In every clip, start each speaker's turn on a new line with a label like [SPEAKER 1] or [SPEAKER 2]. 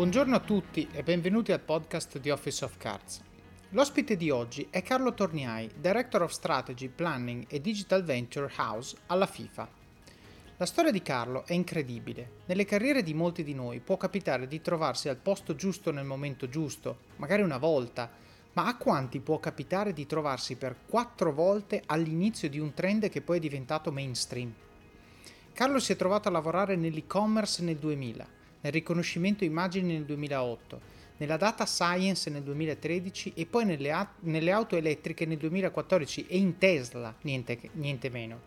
[SPEAKER 1] Buongiorno a tutti e benvenuti al podcast di Office of Cards. L'ospite di oggi è Carlo Torniai, Director of Strategy, Planning e Digital Venture House alla FIFA. La storia di Carlo è incredibile. Nelle carriere di molti di noi può capitare di trovarsi al posto giusto nel momento giusto, magari una volta, ma a quanti può capitare di trovarsi per quattro volte all'inizio di un trend che poi è diventato mainstream? Carlo si è trovato a lavorare nell'e-commerce nel 2000, nel riconoscimento immagini nel 2008, nella data science nel 2013 e poi nelle, a- nelle auto elettriche nel 2014 e in Tesla, niente, niente meno.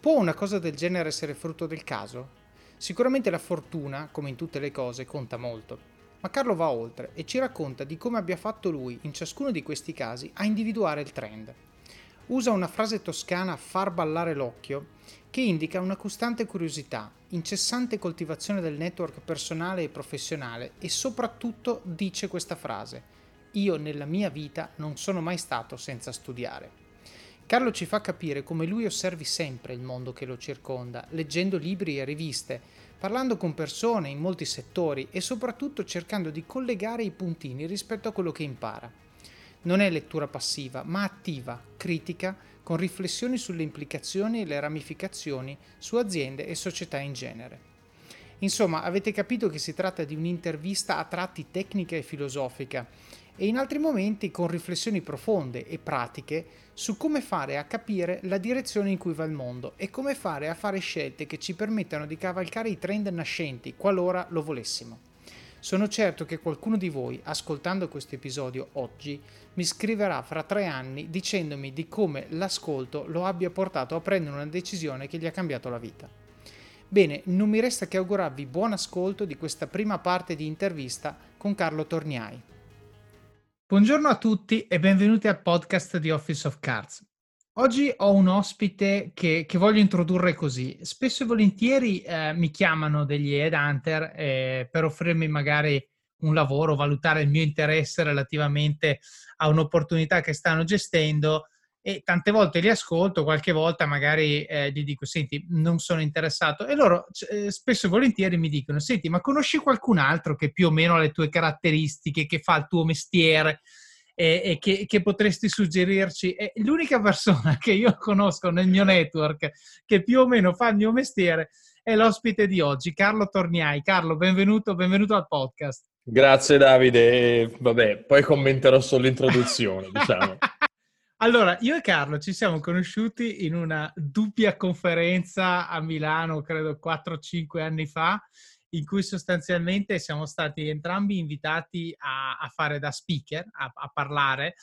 [SPEAKER 1] Può una cosa del genere essere frutto del caso? Sicuramente la fortuna, come in tutte le cose, conta molto. Ma Carlo va oltre e ci racconta di come abbia fatto lui, in ciascuno di questi casi, a individuare il trend. Usa una frase toscana far ballare l'occhio che indica una costante curiosità, incessante coltivazione del network personale e professionale e soprattutto dice questa frase: Io nella mia vita non sono mai stato senza studiare. Carlo ci fa capire come lui osservi sempre il mondo che lo circonda, leggendo libri e riviste, parlando con persone in molti settori e soprattutto cercando di collegare i puntini rispetto a quello che impara. Non è lettura passiva, ma attiva, critica, con riflessioni sulle implicazioni e le ramificazioni su aziende e società in genere. Insomma, avete capito che si tratta di un'intervista a tratti tecnica e filosofica e in altri momenti con riflessioni profonde e pratiche su come fare a capire la direzione in cui va il mondo e come fare a fare scelte che ci permettano di cavalcare i trend nascenti qualora lo volessimo. Sono certo che qualcuno di voi, ascoltando questo episodio oggi, mi scriverà fra tre anni dicendomi di come l'ascolto lo abbia portato a prendere una decisione che gli ha cambiato la vita. Bene, non mi resta che augurarvi buon ascolto di questa prima parte di intervista con Carlo Torniai. Buongiorno a tutti e benvenuti al podcast di Office of Cards. Oggi ho un ospite che, che, voglio introdurre così. Spesso e volentieri eh, mi chiamano degli headhunter eh, per offrirmi magari un lavoro, valutare il mio interesse relativamente a un'opportunità che stanno gestendo e tante volte li ascolto, qualche volta magari eh, gli dico, senti, non sono interessato e loro eh, spesso e volentieri mi dicono, senti, ma conosci qualcun altro che più o meno ha le tue caratteristiche, che fa il tuo mestiere? E, e che, che, potresti suggerirci? È l'unica persona che io conosco nel mio network che più o meno fa il mio mestiere è l'ospite di oggi, Carlo Torniai. Carlo, benvenuto, benvenuto al podcast.
[SPEAKER 2] Grazie Davide, vabbè, poi commenterò solo l'introduzione, diciamo.
[SPEAKER 1] Allora, io e Carlo ci siamo conosciuti in una dubbia conferenza a Milano, credo 4-5 anni fa, in cui sostanzialmente siamo stati entrambi invitati a, a fare da speaker, a, a parlare.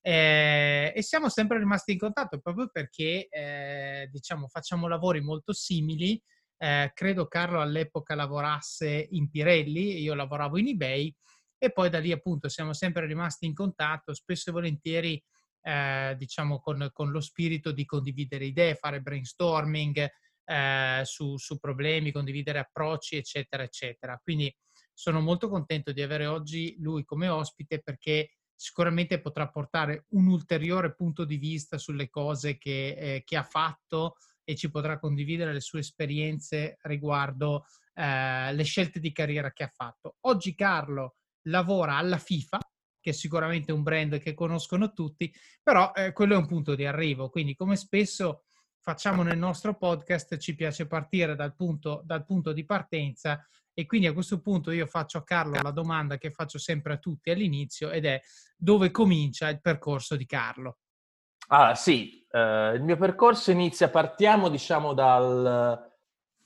[SPEAKER 1] Eh, e siamo sempre rimasti in contatto proprio perché eh, diciamo facciamo lavori molto simili. Eh, credo Carlo all'epoca lavorasse in Pirelli, io lavoravo in eBay e poi da lì appunto siamo sempre rimasti in contatto, spesso e volentieri eh, diciamo con, con, lo spirito di condividere idee, fare brainstorming, eh, su, su, problemi, condividere approcci, eccetera, eccetera. Quindi sono molto contento di avere oggi lui come ospite perché sicuramente potrà portare un ulteriore punto di vista sulle cose che, eh, che ha fatto e ci potrà condividere le sue esperienze riguardo eh, le scelte di carriera che ha fatto. Oggi Carlo lavora alla FIFA, che è sicuramente un brand che conoscono tutti, però eh, quello è un punto di arrivo, quindi come spesso facciamo nel nostro podcast, ci piace partire dal punto, dal punto di partenza e quindi a questo punto io faccio a Carlo la domanda che faccio sempre a tutti all'inizio ed è dove comincia il percorso di Carlo?
[SPEAKER 2] Ah sì, eh, il mio percorso inizia, partiamo diciamo dal...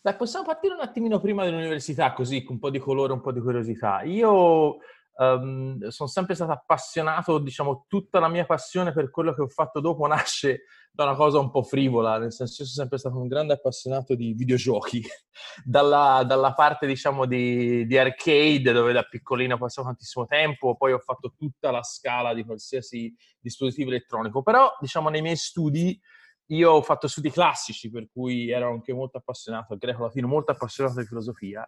[SPEAKER 2] Beh, possiamo partire un attimino prima dell'università così, con un po' di colore, un po' di curiosità. Io um, sono sempre stato appassionato, diciamo, tutta la mia passione per quello che ho fatto dopo nasce da una cosa un po' frivola, nel senso io sono sempre stato un grande appassionato di videogiochi, dalla, dalla, parte, diciamo, di, di, arcade, dove da piccolino ho passato tantissimo tempo, poi ho fatto tutta la scala di qualsiasi dispositivo elettronico, però, diciamo, nei miei studi io ho fatto studi classici, per cui ero anche molto appassionato, greco-latino, molto appassionato di filosofia,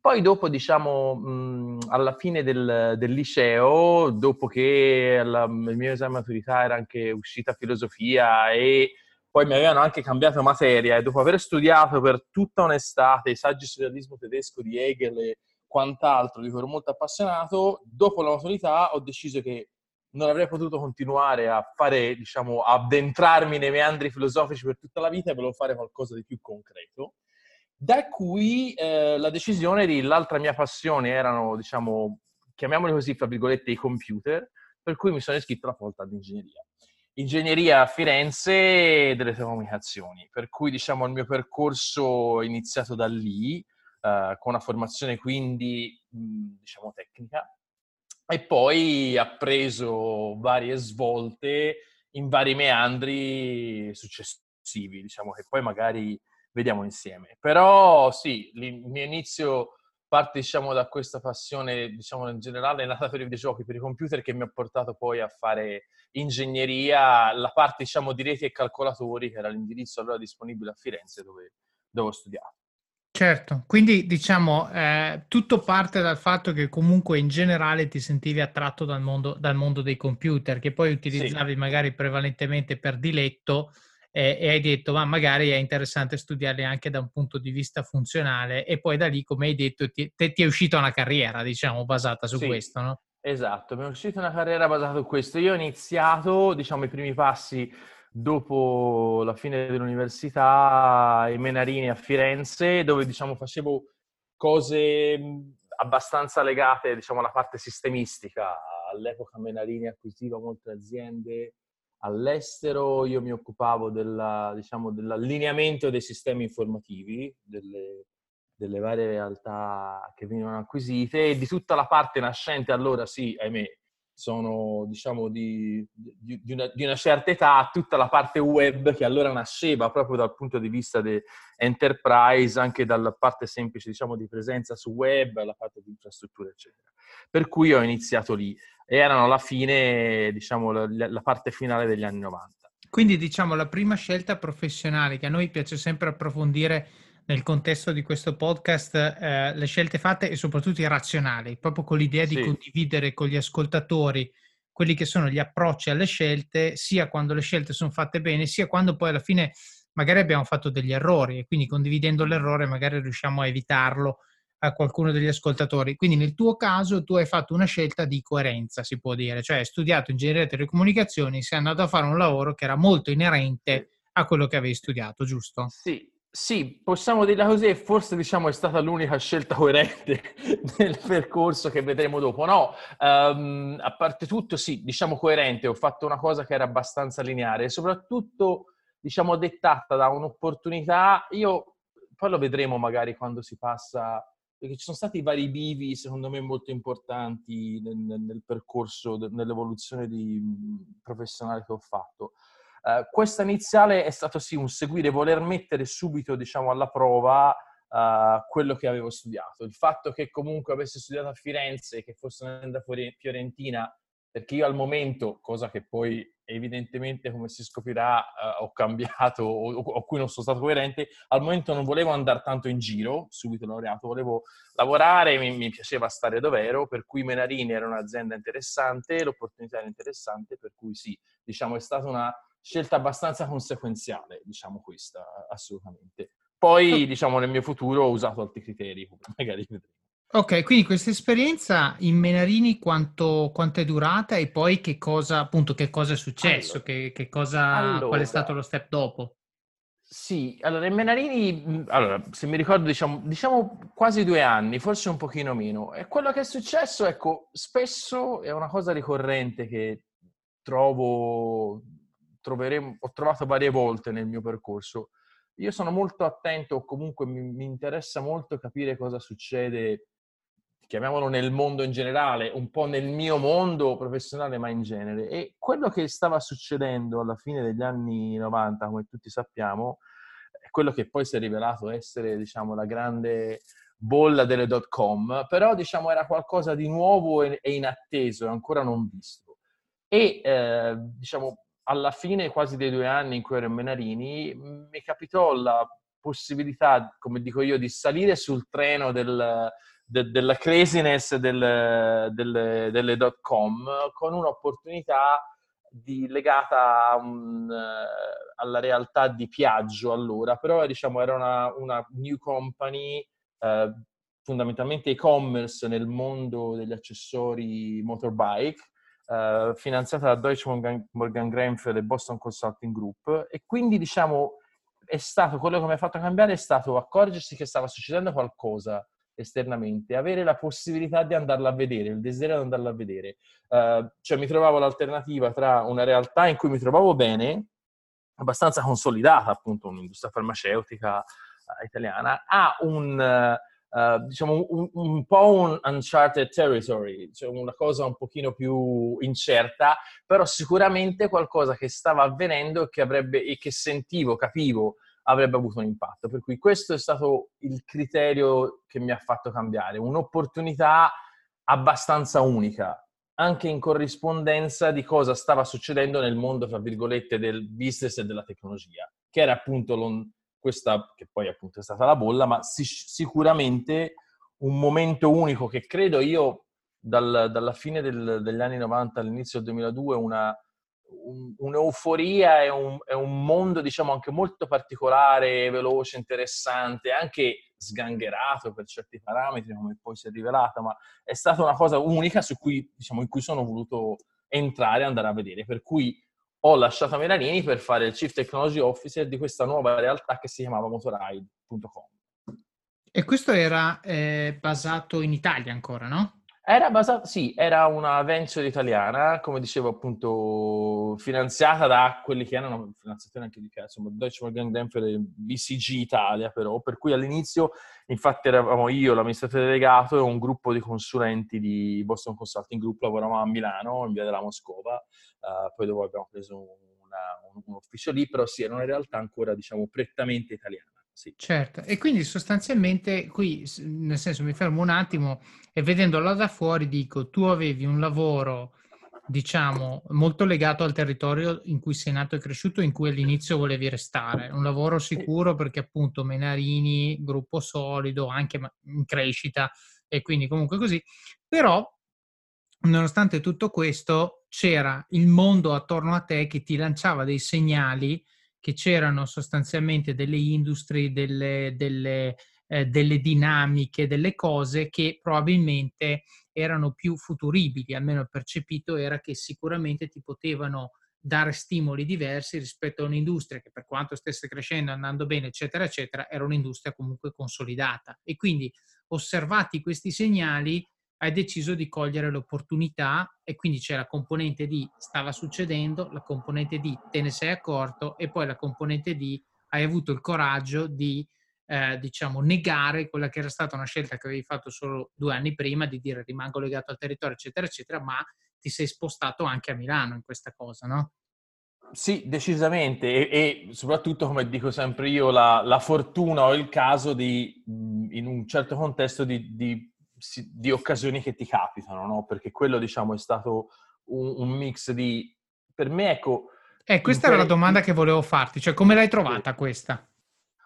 [SPEAKER 2] poi dopo, diciamo, mh, alla fine del, del, liceo, dopo che la, il mio esame di maturità era anche uscita filosofia e poi mi avevano anche cambiato materia e dopo aver studiato per tutta un'estate i saggi sul realismo tedesco di Hegel e quant'altro di cui ero molto appassionato, dopo la maturità ho deciso che non avrei potuto continuare a fare, diciamo, addentrarmi nei meandri filosofici per tutta la vita e volevo fare qualcosa di più concreto. Da cui eh, la decisione di l'altra mia passione erano, diciamo, chiamiamoli così, fra virgolette, i computer, per cui mi sono iscritto alla facoltà di ingegneria. Ingegneria a Firenze delle telecomunicazioni, per cui diciamo il mio percorso è iniziato da lì, eh, con una formazione quindi diciamo tecnica e poi ha preso varie svolte in vari meandri successivi, diciamo che poi magari vediamo insieme. Però sì, il mio inizio parte diciamo da questa passione diciamo in generale è nata per i videogiochi, per i computer che mi ha portato poi a fare ingegneria, la parte diciamo di reti e calcolatori che era l'indirizzo allora disponibile a Firenze dove, dove ho studiato.
[SPEAKER 1] Certo, quindi diciamo eh, tutto parte dal fatto che comunque in generale ti sentivi attratto dal mondo, dal mondo dei computer, che poi utilizzavi sì. magari prevalentemente per diletto eh, e hai detto ma magari è interessante studiarli anche da un punto di vista funzionale e poi da lì come hai detto ti, te, ti è uscita una carriera diciamo basata su sì. questo, no?
[SPEAKER 2] Esatto, mi è uscita una carriera basata su questo. Io ho iniziato diciamo i primi passi dopo la fine dell'università ai Menarini a Firenze, dove diciamo facevo cose abbastanza legate diciamo, alla parte sistemistica. All'epoca Menarini acquisiva molte aziende all'estero, io mi occupavo della, diciamo, dell'allineamento dei sistemi informativi delle, delle varie realtà che venivano acquisite e di tutta la parte nascente allora sì, ahimè, sono diciamo di, di, di, una, di, una, certa età, tutta la parte web che allora nasceva proprio dal punto di vista di enterprise, anche dalla parte semplice diciamo di presenza su web, la parte di infrastrutture eccetera. Per cui ho iniziato lì e erano alla fine diciamo la, la parte finale degli anni 90.
[SPEAKER 1] Quindi diciamo la prima scelta professionale che a noi piace sempre approfondire nel contesto di questo podcast eh, le scelte fatte e soprattutto i razionali, proprio con l'idea sì. di condividere con gli ascoltatori quelli che sono gli approcci alle scelte, sia quando le scelte sono fatte bene, sia quando poi alla fine magari abbiamo fatto degli errori e quindi condividendo l'errore magari riusciamo a evitarlo a qualcuno degli ascoltatori. Quindi nel tuo caso tu hai fatto una scelta di coerenza, si può dire, cioè hai studiato ingegneria delle telecomunicazioni, sei andato a fare un lavoro che era molto inerente a quello che avevi studiato, giusto?
[SPEAKER 2] Sì, sì, possiamo dirla così e forse diciamo è stata l'unica scelta coerente nel percorso che vedremo dopo. No, um, a parte tutto sì, diciamo coerente, ho fatto una cosa che era abbastanza lineare e soprattutto diciamo dettata da un'opportunità, io poi lo vedremo magari quando si passa, perché ci sono stati vari bivi secondo me molto importanti nel, nel percorso, nell'evoluzione di, professionale che ho fatto. Uh, questa iniziale è stato sì un seguire, voler mettere subito diciamo, alla prova uh, quello che avevo studiato. Il fatto che comunque avessi studiato a Firenze, che fosse un'azienda fiorentina, perché io al momento, cosa che poi evidentemente come si scoprirà uh, ho cambiato o, o, cui non sono stato coerente, al momento non volevo andare tanto in giro, subito laureato, volevo lavorare, mi, mi piaceva stare dove ero, per cui Menarini era un'azienda interessante, l'opportunità era interessante, per cui sì, diciamo è stata una scelta abbastanza conseguenziale, diciamo questa, assolutamente. Poi, diciamo, nel mio futuro ho usato altri criteri, magari vedremo.
[SPEAKER 1] Ok, quindi questa esperienza in Menarini quanto, quanto, è durata e poi che cosa, appunto, che cosa è successo? Allora, che, che cosa, allora, qual è stato lo step dopo?
[SPEAKER 2] Sì, allora in Menarini, allora, se mi ricordo, diciamo, diciamo quasi due anni, forse un pochino meno. E quello che è successo, ecco, spesso è una cosa ricorrente che trovo troveremo, ho trovato varie volte nel mio percorso. Io sono molto attento, o comunque mi, mi interessa molto capire cosa succede, chiamiamolo nel mondo in generale, un po' nel mio mondo professionale, ma in genere. E quello che stava succedendo alla fine degli anni 90, come tutti sappiamo, è quello che poi si è rivelato essere, diciamo, la grande bolla delle dot com, però diciamo era qualcosa di nuovo e, inatteso, ancora non visto. E eh, diciamo alla fine quasi dei due anni in cui ero in Menarini, mi capitò la possibilità, come dico io, di salire sul treno del, de, della craziness del, del, delle dot com con un'opportunità di, legata un, alla realtà di Piaggio allora, però diciamo era una, una new company eh, fondamentalmente e-commerce nel mondo degli accessori motorbike, eh, finanziata da Deutsche Morgan Grenfell e Boston Consulting Group. E quindi diciamo è stato quello che mi ha fatto cambiare è stato accorgersi che stava succedendo qualcosa esternamente, avere la possibilità di andarla a vedere, il desiderio di andarla a vedere. Uh, cioè mi trovavo l'alternativa tra una realtà in cui mi trovavo bene, abbastanza consolidata, appunto un'industria farmaceutica uh, italiana, a un, uh, diciamo, un, un, po' un uncharted territory, cioè una cosa un pochino più incerta, però sicuramente qualcosa che stava avvenendo e che, avrebbe, e che sentivo, capivo, avrebbe avuto un impatto. Per cui questo è stato il criterio che mi ha fatto cambiare, un'opportunità abbastanza unica, anche in corrispondenza di cosa stava succedendo nel mondo, tra virgolette, del business e della tecnologia, che era appunto questa, che poi appunto è stata la bolla, ma sicuramente un momento unico che credo io dal, dalla fine del, degli anni 90 all'inizio del 2002 una, un, un'euforia e un, è un mondo, diciamo, anche molto particolare, veloce, interessante, anche sgangherato per certi parametri, come poi si è rivelato, ma è stata una cosa unica su cui, diciamo, in cui sono voluto entrare e andare a vedere. Per cui ho lasciato Melarini per fare il Chief Technology Officer di questa nuova realtà che si chiamava Motoride.com.
[SPEAKER 1] E questo era eh, basato in Italia ancora, no?
[SPEAKER 2] Era basata, sì, era una venture italiana, come dicevo appunto, finanziata da quelli che erano finanziatori anche di insomma, Deutsche Morgan Grenfell e BCG Italia però, per cui all'inizio infatti eravamo io, l'amministratore delegato e un gruppo di consulenti di Boston Consulting Group, lavoravamo a Milano, in via della Moscova, uh, poi dopo abbiamo preso una, un, un ufficio lì, però sì, era una realtà ancora diciamo prettamente italiana. Sì.
[SPEAKER 1] Certo, e quindi sostanzialmente qui, nel senso, mi fermo un attimo e vedendolo da fuori dico, tu avevi un lavoro, diciamo, molto legato al territorio in cui sei nato e cresciuto, in cui all'inizio volevi restare, un lavoro sicuro perché appunto Menarini, gruppo solido, anche in crescita e quindi comunque così, però nonostante tutto questo c'era il mondo attorno a te che ti lanciava dei segnali che c'erano sostanzialmente delle industrie, delle, delle, eh, delle dinamiche, delle cose che probabilmente erano più futuribili, almeno il percepito era che sicuramente ti potevano dare stimoli diversi rispetto a un'industria che per quanto stesse crescendo, andando bene, eccetera, eccetera, era un'industria comunque consolidata. E quindi osservati questi segnali, hai deciso di cogliere l'opportunità e quindi c'è la componente di stava succedendo, la componente di te ne sei accorto e poi la componente di hai avuto il coraggio di eh, diciamo negare quella che era stata una scelta che avevi fatto solo due anni prima di dire rimango legato al territorio eccetera eccetera ma ti sei spostato anche a Milano in questa cosa no?
[SPEAKER 2] Sì, decisamente e, e, soprattutto, come dico sempre io, la, la, fortuna o il caso di, in un certo contesto, di, di di occasioni che ti capitano, no? Perché quello, diciamo, è stato un, un mix di... Per me, ecco...
[SPEAKER 1] Eh, questa era la domanda che volevo farti, cioè come l'hai trovata questa?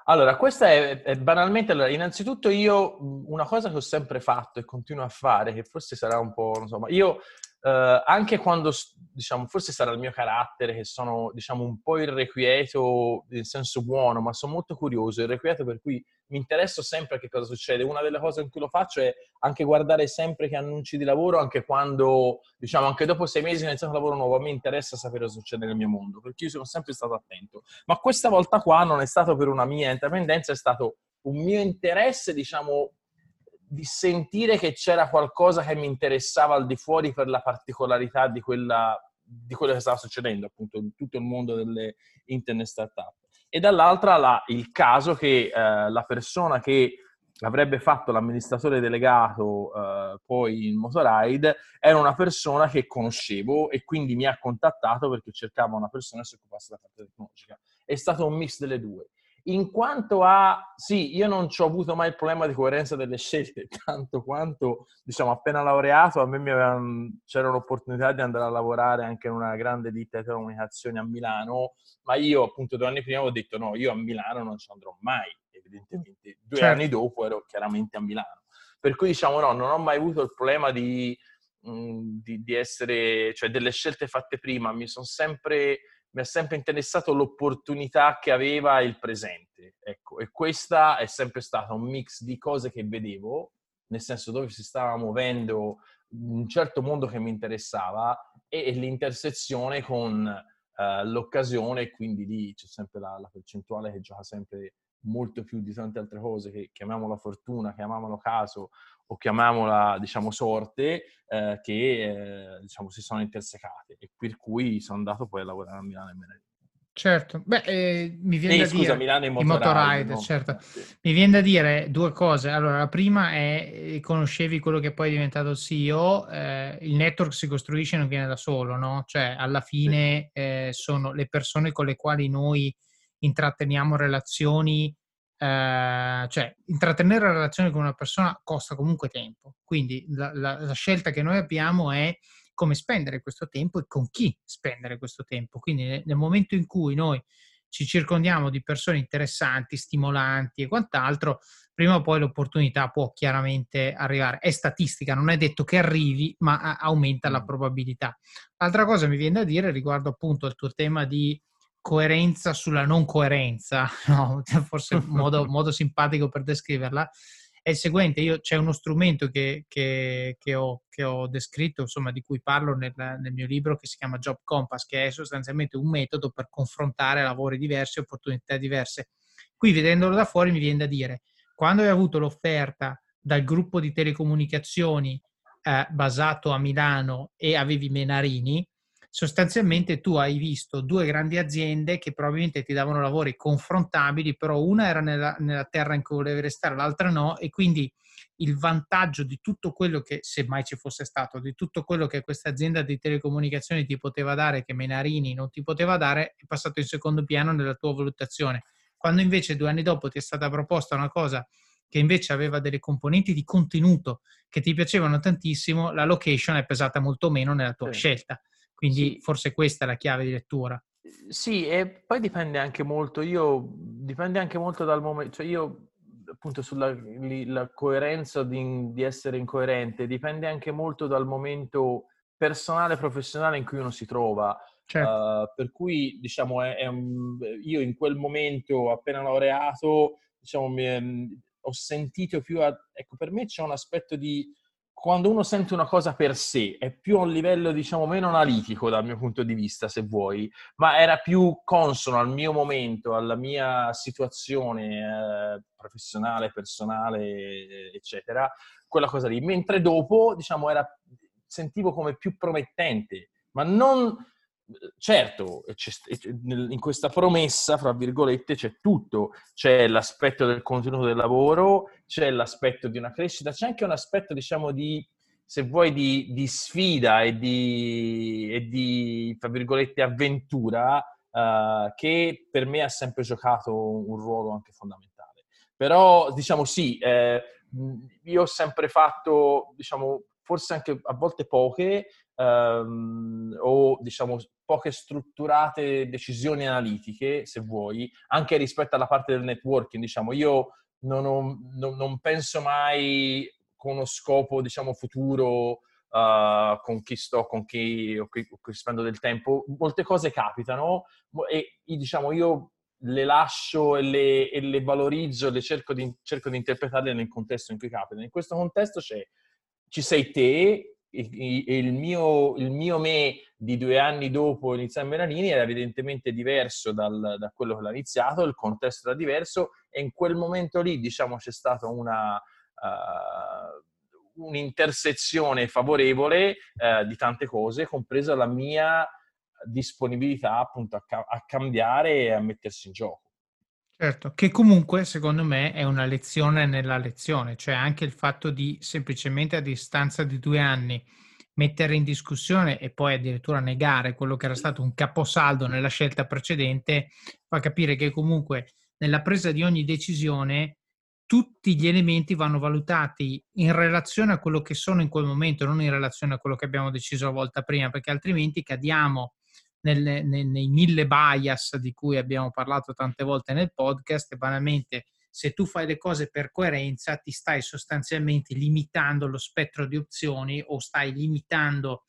[SPEAKER 2] Allora, questa è, è banalmente, allora, innanzitutto io una cosa che ho sempre fatto e continuo a fare, che forse sarà un po', non so, ma io eh, anche quando, diciamo, forse sarà il mio carattere che sono, diciamo, un po' irrequieto nel senso buono, ma sono molto curioso, irrequieto per cui mi interesso sempre a che cosa succede. Una delle cose in cui lo faccio è anche guardare sempre che annunci di lavoro, anche quando, diciamo, anche dopo sei mesi ho iniziato lavoro nuovo, mi interessa sapere cosa succede nel mio mondo, perché io sono sempre stato attento. Ma questa volta qua non è stato per una mia intrapendenza, è stato un mio interesse, diciamo, di sentire che c'era qualcosa che mi interessava al di fuori per la particolarità di, quella, di quello che stava succedendo appunto in tutto il mondo delle internet startup. E dall'altra la, il caso che eh, la persona che avrebbe fatto l'amministratore delegato eh, poi in Motoride era una persona che conoscevo e quindi mi ha contattato perché cercava una persona che si occupasse della parte tecnologica. È stato un mix delle due in quanto a, sì, io non ci ho avuto mai il problema di coerenza delle scelte, tanto quanto, diciamo, appena laureato, a me avevano, c'era un'opportunità di andare a lavorare anche in una grande ditta di telecomunicazioni a Milano, ma io appunto due anni prima ho detto no, io a Milano non ci andrò mai, evidentemente. Due certo. anni dopo ero chiaramente a Milano. Per cui diciamo no, non ho mai avuto il problema di, mh, di, di essere, cioè delle scelte fatte prima, mi sono sempre mi ha sempre interessato l'opportunità che aveva il presente. Ecco, e questa è sempre stata un mix di cose che vedevo nel senso dove si stava muovendo un certo mondo che mi interessava e, e l'intersezione con uh, l'occasione, quindi lì c'è sempre la, la, percentuale che gioca sempre molto più di tante altre cose, che chiamiamola fortuna, chiamiamolo caso o chiamiamola, diciamo, sorte, eh, che, eh, diciamo, si sono intersecate e per cui sono andato poi a lavorare a Milano e Menarino.
[SPEAKER 1] Certo, beh, eh, mi viene
[SPEAKER 2] eh,
[SPEAKER 1] da
[SPEAKER 2] scusa,
[SPEAKER 1] dire...
[SPEAKER 2] Milano e Motorride. Motorride
[SPEAKER 1] no? certo. Mi viene da dire due cose. Allora, la prima è, conoscevi quello che poi è diventato CEO, eh, il network si costruisce e non viene da solo, no? Cioè, alla fine eh, sono le persone con le quali noi intratteniamo relazioni, eh, cioè, intrattenere relazioni con una persona costa comunque tempo. Quindi la, la, la scelta che noi abbiamo è come spendere questo tempo e con chi spendere questo tempo. Quindi nel momento in cui noi ci circondiamo di persone interessanti, stimolanti e quant'altro, prima o poi l'opportunità può chiaramente arrivare. È statistica, non è detto che arrivi, ma aumenta la probabilità. L'altra cosa mi viene da dire riguardo appunto al tuo tema di coerenza sulla non coerenza, no? forse un modo, modo simpatico per descriverla, è il seguente, io, c'è uno strumento che, che, che, ho, che ho, descritto, insomma, di cui parlo nel, nel, mio libro che si chiama Job Compass, che è sostanzialmente un metodo per confrontare lavori diversi, opportunità diverse. Qui vedendolo da fuori mi viene da dire, quando hai avuto l'offerta dal gruppo di telecomunicazioni eh, basato a Milano e avevi Menarini, sostanzialmente tu hai visto due grandi aziende che probabilmente ti davano lavori confrontabili, però una era nella, nella terra in cui volevi restare, l'altra no, e quindi il vantaggio di tutto quello che, se mai ci fosse stato, di tutto quello che questa azienda di telecomunicazioni ti poteva dare, che Menarini non ti poteva dare, è passato in secondo piano nella tua valutazione. Quando invece due anni dopo ti è stata proposta una cosa che invece aveva delle componenti di contenuto che ti piacevano tantissimo, la location è pesata molto meno nella tua sì. scelta. Quindi sì. forse questa è la chiave di lettura.
[SPEAKER 2] Sì, e poi dipende anche molto, io, dipende anche molto dal momento, cioè io appunto sulla la coerenza di, di, essere incoerente, dipende anche molto dal momento personale e professionale in cui uno si trova. Certo. Uh, per cui, diciamo, è, è un, io in quel momento, appena laureato, diciamo, mi, ho sentito più, a, ecco, per me c'è un aspetto di quando uno sente una cosa per sé, è più a un livello, diciamo, meno analitico dal mio punto di vista, se vuoi, ma era più consono al mio momento, alla mia situazione eh, professionale, personale, eccetera, quella cosa lì. Mentre dopo, diciamo, era, sentivo come più promettente, ma non certo, in questa promessa, fra virgolette, c'è tutto. C'è l'aspetto del contenuto del lavoro, c'è l'aspetto di una crescita, c'è anche un aspetto, diciamo, di, se vuoi, di, di sfida e di, e di, fra virgolette, avventura, uh, che per me ha sempre giocato un ruolo anche fondamentale. Però, diciamo, sì, eh, io ho sempre fatto, diciamo, forse anche a volte poche, um, o diciamo poche strutturate decisioni analitiche, se vuoi, anche rispetto alla parte del networking. Diciamo, io non, ho, non, non penso mai con uno scopo, diciamo, futuro uh, con chi sto, con chi, con chi spendo del tempo. Molte cose capitano e, diciamo, io le lascio e le, e le valorizzo, le cerco di, cerco di interpretarle nel contesto in cui capitano. In questo contesto c'è, ci sei te il mio, il mio, me di due anni dopo iniziare Melanini era evidentemente diverso dal, da quello che l'ha iniziato, il contesto era diverso e in quel momento lì, diciamo, c'è stata una, uh, un'intersezione favorevole uh, di tante cose, compresa la mia disponibilità appunto a, ca- a cambiare e a mettersi in gioco.
[SPEAKER 1] Certo, che comunque secondo me è una lezione nella lezione, cioè anche il fatto di semplicemente a distanza di due anni mettere in discussione e poi addirittura negare quello che era stato un caposaldo nella scelta precedente fa capire che comunque nella presa di ogni decisione tutti gli elementi vanno valutati in relazione a quello che sono in quel momento, non in relazione a quello che abbiamo deciso la volta prima, perché altrimenti cadiamo nelle, nei, nei mille bias di cui abbiamo parlato tante volte nel podcast, banalmente se tu fai le cose per coerenza ti stai sostanzialmente limitando lo spettro di opzioni o stai limitando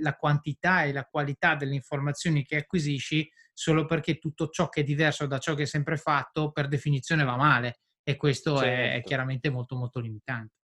[SPEAKER 1] la quantità e la qualità delle informazioni che acquisisci solo perché tutto ciò che è diverso da ciò che hai sempre fatto per definizione va male e questo certo. è, è chiaramente molto molto limitante.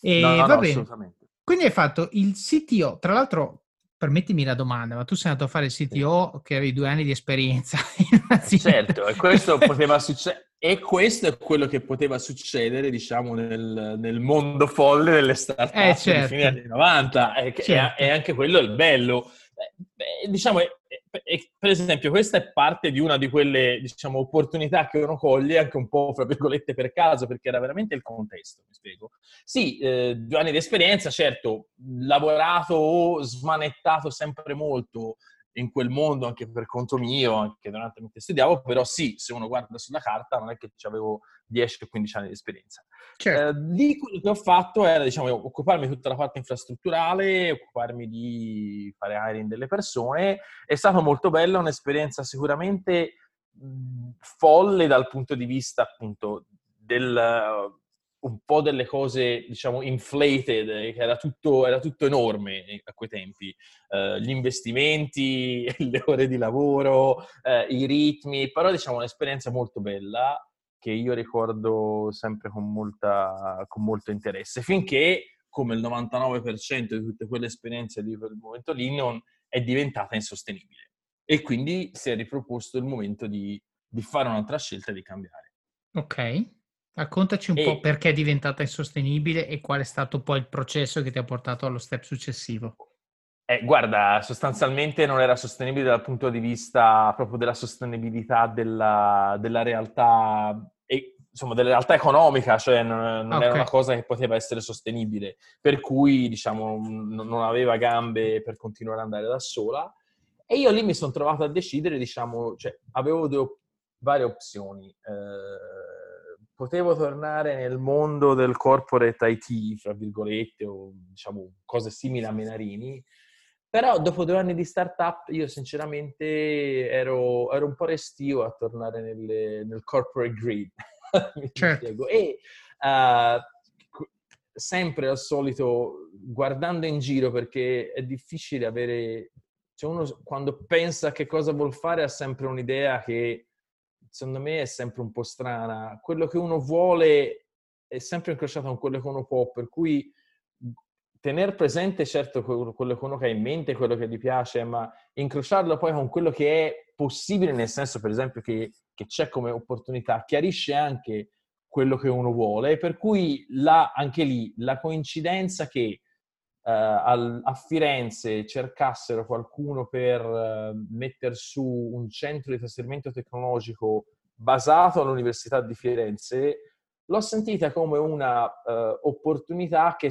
[SPEAKER 2] E no, no, va no, bene.
[SPEAKER 1] Quindi hai fatto il CTO, tra l'altro permettimi la domanda, ma tu sei andato a fare il CTO sì. che avevi due anni di esperienza.
[SPEAKER 2] certo, e questo poteva succedere. E questo è quello che poteva succedere, diciamo, nel, nel mondo folle delle start-up eh, certo. fine anni 90. E, certo. e, anche quello è il bello. Beh, diciamo, per esempio, questa è parte di una di quelle diciamo, opportunità che uno coglie anche un po', fra virgolette, per caso, perché era veramente il contesto, mi spiego. Sì, eh, due anni di esperienza, certo, lavorato o smanettato sempre molto in quel mondo anche per conto mio, anche durante mentre studiavo, però sì, se uno guarda sulla carta non è che avevo 10 o 15 anni di esperienza. Certo. Eh, lì quello che ho fatto era, diciamo, occuparmi di tutta la parte infrastrutturale, occuparmi di fare hiring delle persone. È stata molto bella, un'esperienza sicuramente folle dal punto di vista appunto del un po' delle cose, diciamo, inflated, eh, che era tutto, era tutto enorme a quei tempi. Uh, gli investimenti, le ore di lavoro, uh, i ritmi, però diciamo un'esperienza molto bella che io ricordo sempre con, molta, con molto interesse, finché, come il 99% di tutte quelle esperienze di quel momento lì, non è diventata insostenibile. E quindi si è riproposto il momento di, di fare un'altra scelta e di cambiare.
[SPEAKER 1] Ok. Raccontaci un e... po' perché è diventata insostenibile e qual è stato poi il processo che ti ha portato allo step successivo.
[SPEAKER 2] Eh, guarda, sostanzialmente non era sostenibile dal punto di vista proprio della sostenibilità della, della realtà, e, insomma, della realtà economica, cioè non, non okay. era una cosa che poteva essere sostenibile, per cui, diciamo, non aveva gambe per continuare ad andare da sola. E io lì mi sono trovato a decidere, diciamo, cioè, avevo due, varie opzioni. Eh, potevo tornare nel mondo del corporate IT, fra virgolette, o diciamo cose simili a Menarini, però dopo due anni di startup io sinceramente ero, ero un po' restio a tornare nelle, nel corporate grid, certo. E uh, sempre al solito guardando in giro perché è difficile avere... Cioè uno quando pensa che cosa vuol fare ha sempre un'idea che secondo me è sempre un po' strana. Quello che uno vuole è sempre incrociato con quello che uno può, per cui tenere presente certo quello che uno ha in mente, quello che gli piace, ma incrociarlo poi con quello che è possibile, nel senso per esempio che, che c'è come opportunità, chiarisce anche quello che uno vuole, per cui là, anche lì la coincidenza che a Firenze cercassero qualcuno per eh, mettere su un centro di trasferimento tecnologico basato all'Università di Firenze, l'ho sentita come una uh, opportunità che,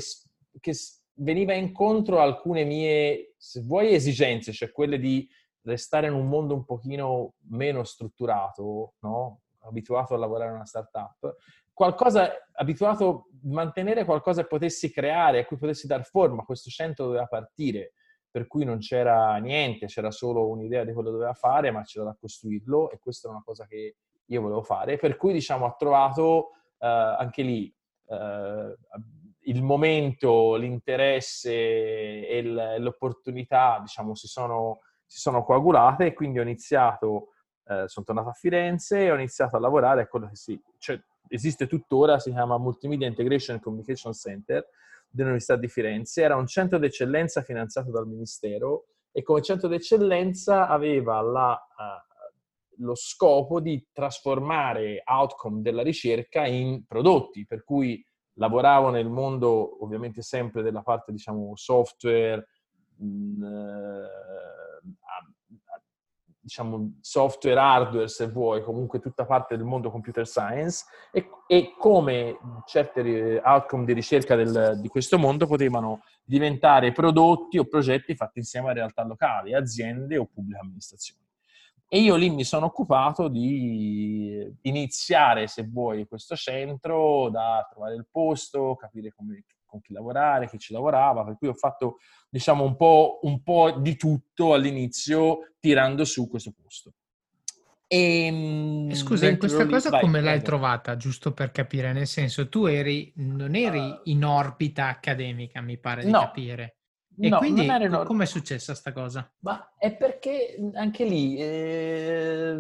[SPEAKER 2] che, veniva incontro a alcune mie, se vuoi, esigenze, cioè quelle di restare in un mondo un pochino meno strutturato, no? abituato a lavorare in una startup, qualcosa abituato a mantenere qualcosa che potessi creare, a cui potessi dar forma. Questo centro doveva partire, per cui non c'era niente, c'era solo un'idea di quello che doveva fare, ma c'era da costruirlo e questa è una cosa che io volevo fare. Per cui, diciamo, ha trovato eh, anche lì eh, il momento, l'interesse e l'opportunità, diciamo, si sono, si sono coagulate e quindi ho iniziato, eh, sono tornato a Firenze e ho iniziato a lavorare a quello che si... Cioè, esiste tuttora, si chiama Multimedia Integration and Communication Center dell'Università di Firenze, era un centro d'eccellenza finanziato dal Ministero e come centro d'eccellenza aveva la, uh, lo scopo di trasformare outcome della ricerca in prodotti, per cui lavoravo nel mondo ovviamente sempre della parte diciamo software, mh, mm, diciamo, software, hardware, se vuoi, comunque tutta parte del mondo computer science e, e come certe outcome di ricerca del, di questo mondo potevano diventare prodotti o progetti fatti insieme a realtà locali, aziende o pubbliche amministrazioni. E io lì mi sono occupato di iniziare, se vuoi, questo centro, da trovare il posto, capire come, con chi lavorare, chi ci lavorava, per cui ho fatto diciamo un po', un po di tutto all'inizio tirando su questo posto.
[SPEAKER 1] E, ehm, Scusa, in questa cosa vai, come l'hai vai. trovata, giusto per capire? Nel senso, tu eri, non eri uh, in orbita accademica, mi pare di no, capire. E no, quindi in... come è successa sta cosa?
[SPEAKER 2] Ma è perché anche lì eh,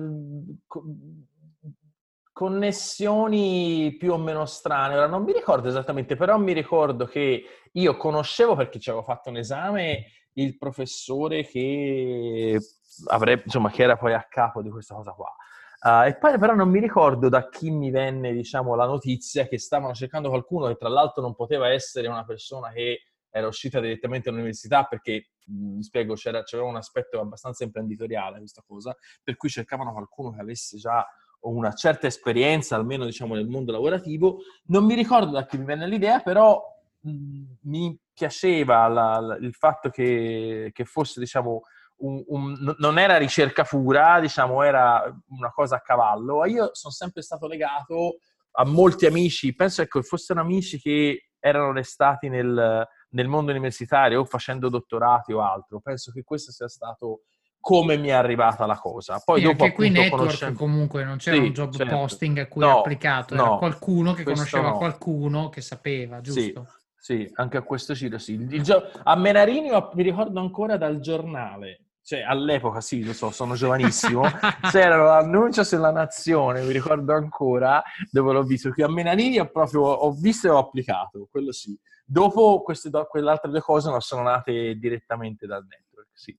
[SPEAKER 2] connessioni più o meno strane. Ora non mi ricordo esattamente, però mi ricordo che io conoscevo perché ci avevo fatto un esame il professore che avrebbe, insomma, che era poi a capo di questa cosa qua. Uh, e poi però non mi ricordo da chi mi venne, diciamo, la notizia che stavano cercando qualcuno che tra l'altro non poteva essere una persona che era uscita direttamente dall'università perché, mi spiego, c'era, c'era un aspetto abbastanza imprenditoriale questa cosa, per cui cercavano qualcuno che avesse già una certa esperienza, almeno diciamo nel mondo lavorativo. Non mi ricordo da chi mi venne l'idea, però mh, mi piaceva la, la, il fatto che, che fosse, diciamo, un, un, non era ricerca pura, diciamo, era una cosa a cavallo. Io sono sempre stato legato a molti amici, penso ecco, fossero amici che erano restati nel, nel mondo universitario o facendo dottorati o altro. Penso che questo sia stato come mi è arrivata la cosa. Poi
[SPEAKER 1] sì,
[SPEAKER 2] dopo
[SPEAKER 1] anche qui network conoscendo... comunque non c'era sì, un job certo. posting a cui no, applicato, era no, qualcuno che conosceva no. qualcuno che sapeva, giusto?
[SPEAKER 2] Sì, sì anche a questo giro sì. Gio... A Menarini mi ricordo ancora dal giornale, cioè all'epoca sì, lo so, sono giovanissimo, c'era l'annuncio sulla nazione, mi ricordo ancora, dove l'ho visto, qui a Menarini ho proprio, ho visto e ho applicato, quello sì. Dopo queste, quelle altre due cose non sono nate direttamente dal network, sì.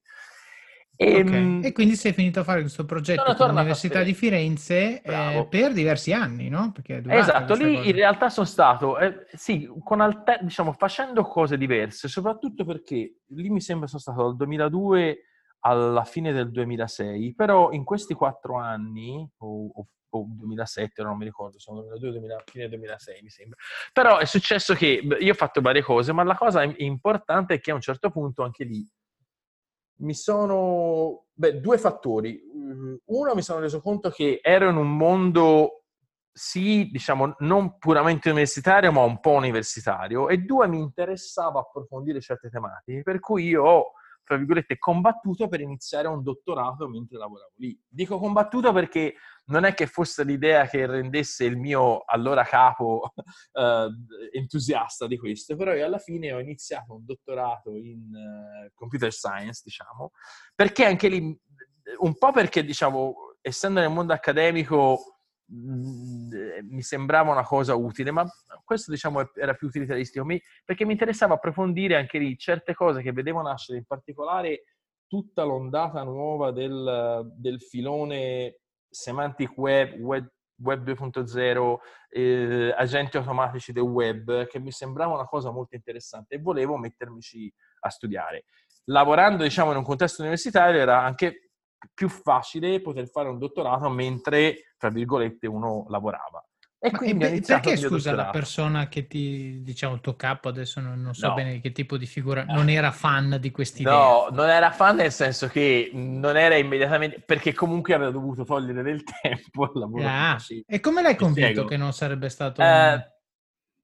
[SPEAKER 1] E, okay. Ehm, e, quindi sei finito a fare questo progetto all'Università di Firenze eh, per diversi anni, no?
[SPEAKER 2] esatto, lì cosa. in realtà sono stato, eh, sì, alter- diciamo, facendo cose diverse, soprattutto perché lì mi sembra sono stato dal 2002 alla fine del 2006, però in questi quattro anni, o, o, o 2007, non mi ricordo, sono 2002, 2000, fine 2006 mi sembra, però è successo che io ho fatto varie cose, ma la cosa importante è che a un certo punto anche lì mi sono... Beh, due fattori. Mm, uno, mi sono reso conto che ero in un mondo, sì, diciamo, non puramente universitario, ma un po' universitario. E due, mi interessava approfondire certe tematiche, per cui io ho, tra virgolette, combattuto per iniziare un dottorato mentre lavoravo lì. Dico combattuto perché non è che fosse l'idea che rendesse il mio allora capo eh, entusiasta di questo, però io alla fine ho iniziato un dottorato in uh, computer science, diciamo, perché anche lì, un po' perché, diciamo, essendo nel mondo accademico mi sembrava una cosa utile, ma questo, diciamo, era più utilitaristico, perché mi interessava approfondire anche lì certe cose che vedevo nascere, in particolare tutta l'ondata nuova del, del filone semantic web, web, web 2.0, eh, agenti automatici del web, che mi sembrava una cosa molto interessante e volevo mettermici a studiare. Lavorando, diciamo, in un contesto universitario era anche più facile poter fare un dottorato mentre, tra virgolette, uno lavorava.
[SPEAKER 1] E quindi e perché, scusa, la persona che ti, diciamo, il tuo capo, adesso non, non so no. bene che tipo di figura, non era fan di quest'idea?
[SPEAKER 2] No, non era fan nel senso che non era immediatamente, perché comunque aveva dovuto togliere del tempo al lavoro.
[SPEAKER 1] Ah, e come l'hai convinto che non sarebbe stato...
[SPEAKER 2] Eh,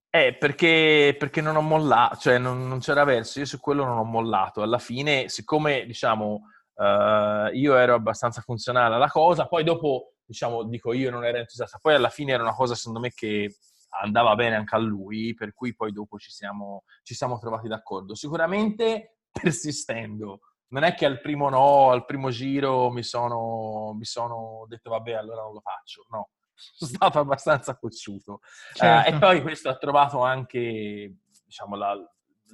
[SPEAKER 2] eh perché, perché, non ho mollato, cioè non, non, c'era verso, io su quello non ho mollato. Alla fine, siccome, diciamo, uh, io ero abbastanza funzionale alla cosa, poi dopo diciamo, dico io, non era entusiasta. Poi alla fine era una cosa, secondo me, che andava bene anche a lui, per cui poi dopo ci siamo, ci siamo trovati d'accordo. Sicuramente persistendo. Non è che al primo no, al primo giro mi sono, mi sono detto vabbè, allora non lo faccio. No, sono stato abbastanza cocciuto. Certo. Uh, e poi questo ha trovato anche, diciamo, la,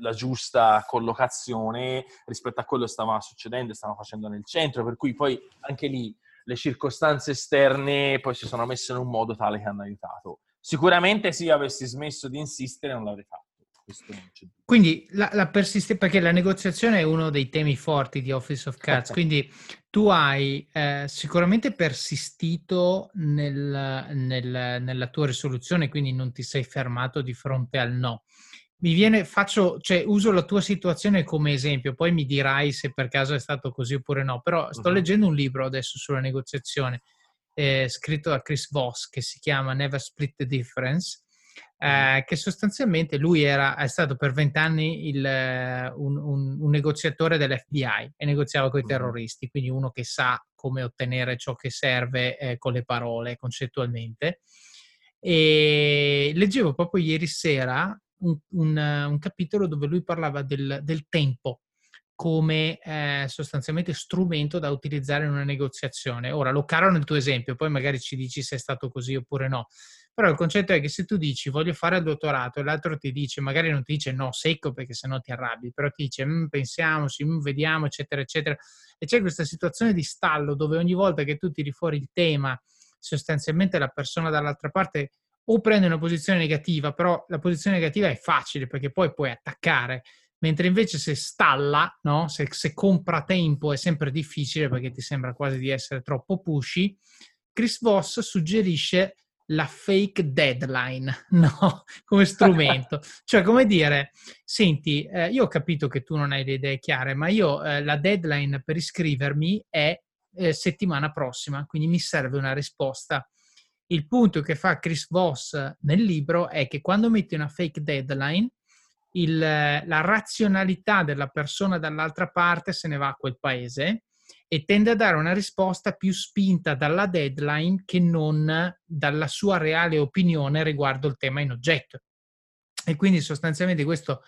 [SPEAKER 2] la, giusta collocazione rispetto a quello che stava succedendo stava facendo nel centro, per cui poi anche lì le circostanze esterne poi si sono messe in un modo tale che hanno aiutato. Sicuramente se io avessi smesso di insistere non l'avrei fatto.
[SPEAKER 1] Quindi la, la persistenza, perché la negoziazione è uno dei temi forti di Office of Cards, quindi tu hai eh, sicuramente persistito nel, nel, nella tua risoluzione, quindi non ti sei fermato di fronte al no. Mi viene, faccio, cioè, uso la tua situazione come esempio, poi mi dirai se per caso è stato così oppure no, però sto uh-huh. leggendo un libro adesso sulla negoziazione, eh, scritto da Chris Voss, che si chiama Never Split the Difference, eh, che sostanzialmente lui era, è stato per vent'anni il, un, un, un, negoziatore dell'FBI e negoziava con i terroristi, quindi uno che sa come ottenere ciò che serve eh, con le parole concettualmente. E leggevo proprio ieri sera un, un capitolo dove lui parlava del, del tempo come eh, sostanzialmente strumento da utilizzare in una negoziazione. Ora lo caro nel tuo esempio, poi magari ci dici se è stato così oppure no. Però il concetto è che se tu dici voglio fare il dottorato e l'altro ti dice, magari non ti dice no secco perché sennò ti arrabbi, però ti dice mm, pensiamoci, mm, vediamo, eccetera, eccetera. E c'è questa situazione di stallo dove ogni volta che tu tiri fuori il tema, sostanzialmente la persona dall'altra parte o prende una posizione negativa, però la posizione negativa è facile perché poi puoi attaccare, mentre invece se stalla, no? se, se compra tempo è sempre difficile perché ti sembra quasi di essere troppo pushy. Chris Voss suggerisce la fake deadline, no? Come strumento. cioè, come dire, senti, eh, io ho capito che tu non hai le idee chiare, ma io eh, la deadline per iscrivermi è eh, settimana prossima, quindi mi serve una risposta. Il punto che fa Chris Voss nel libro è che quando metti una fake deadline, il, la razionalità della persona dall'altra parte se ne va a quel paese e tende a dare una risposta più spinta dalla deadline che non dalla sua reale opinione riguardo il tema in oggetto. E quindi sostanzialmente questo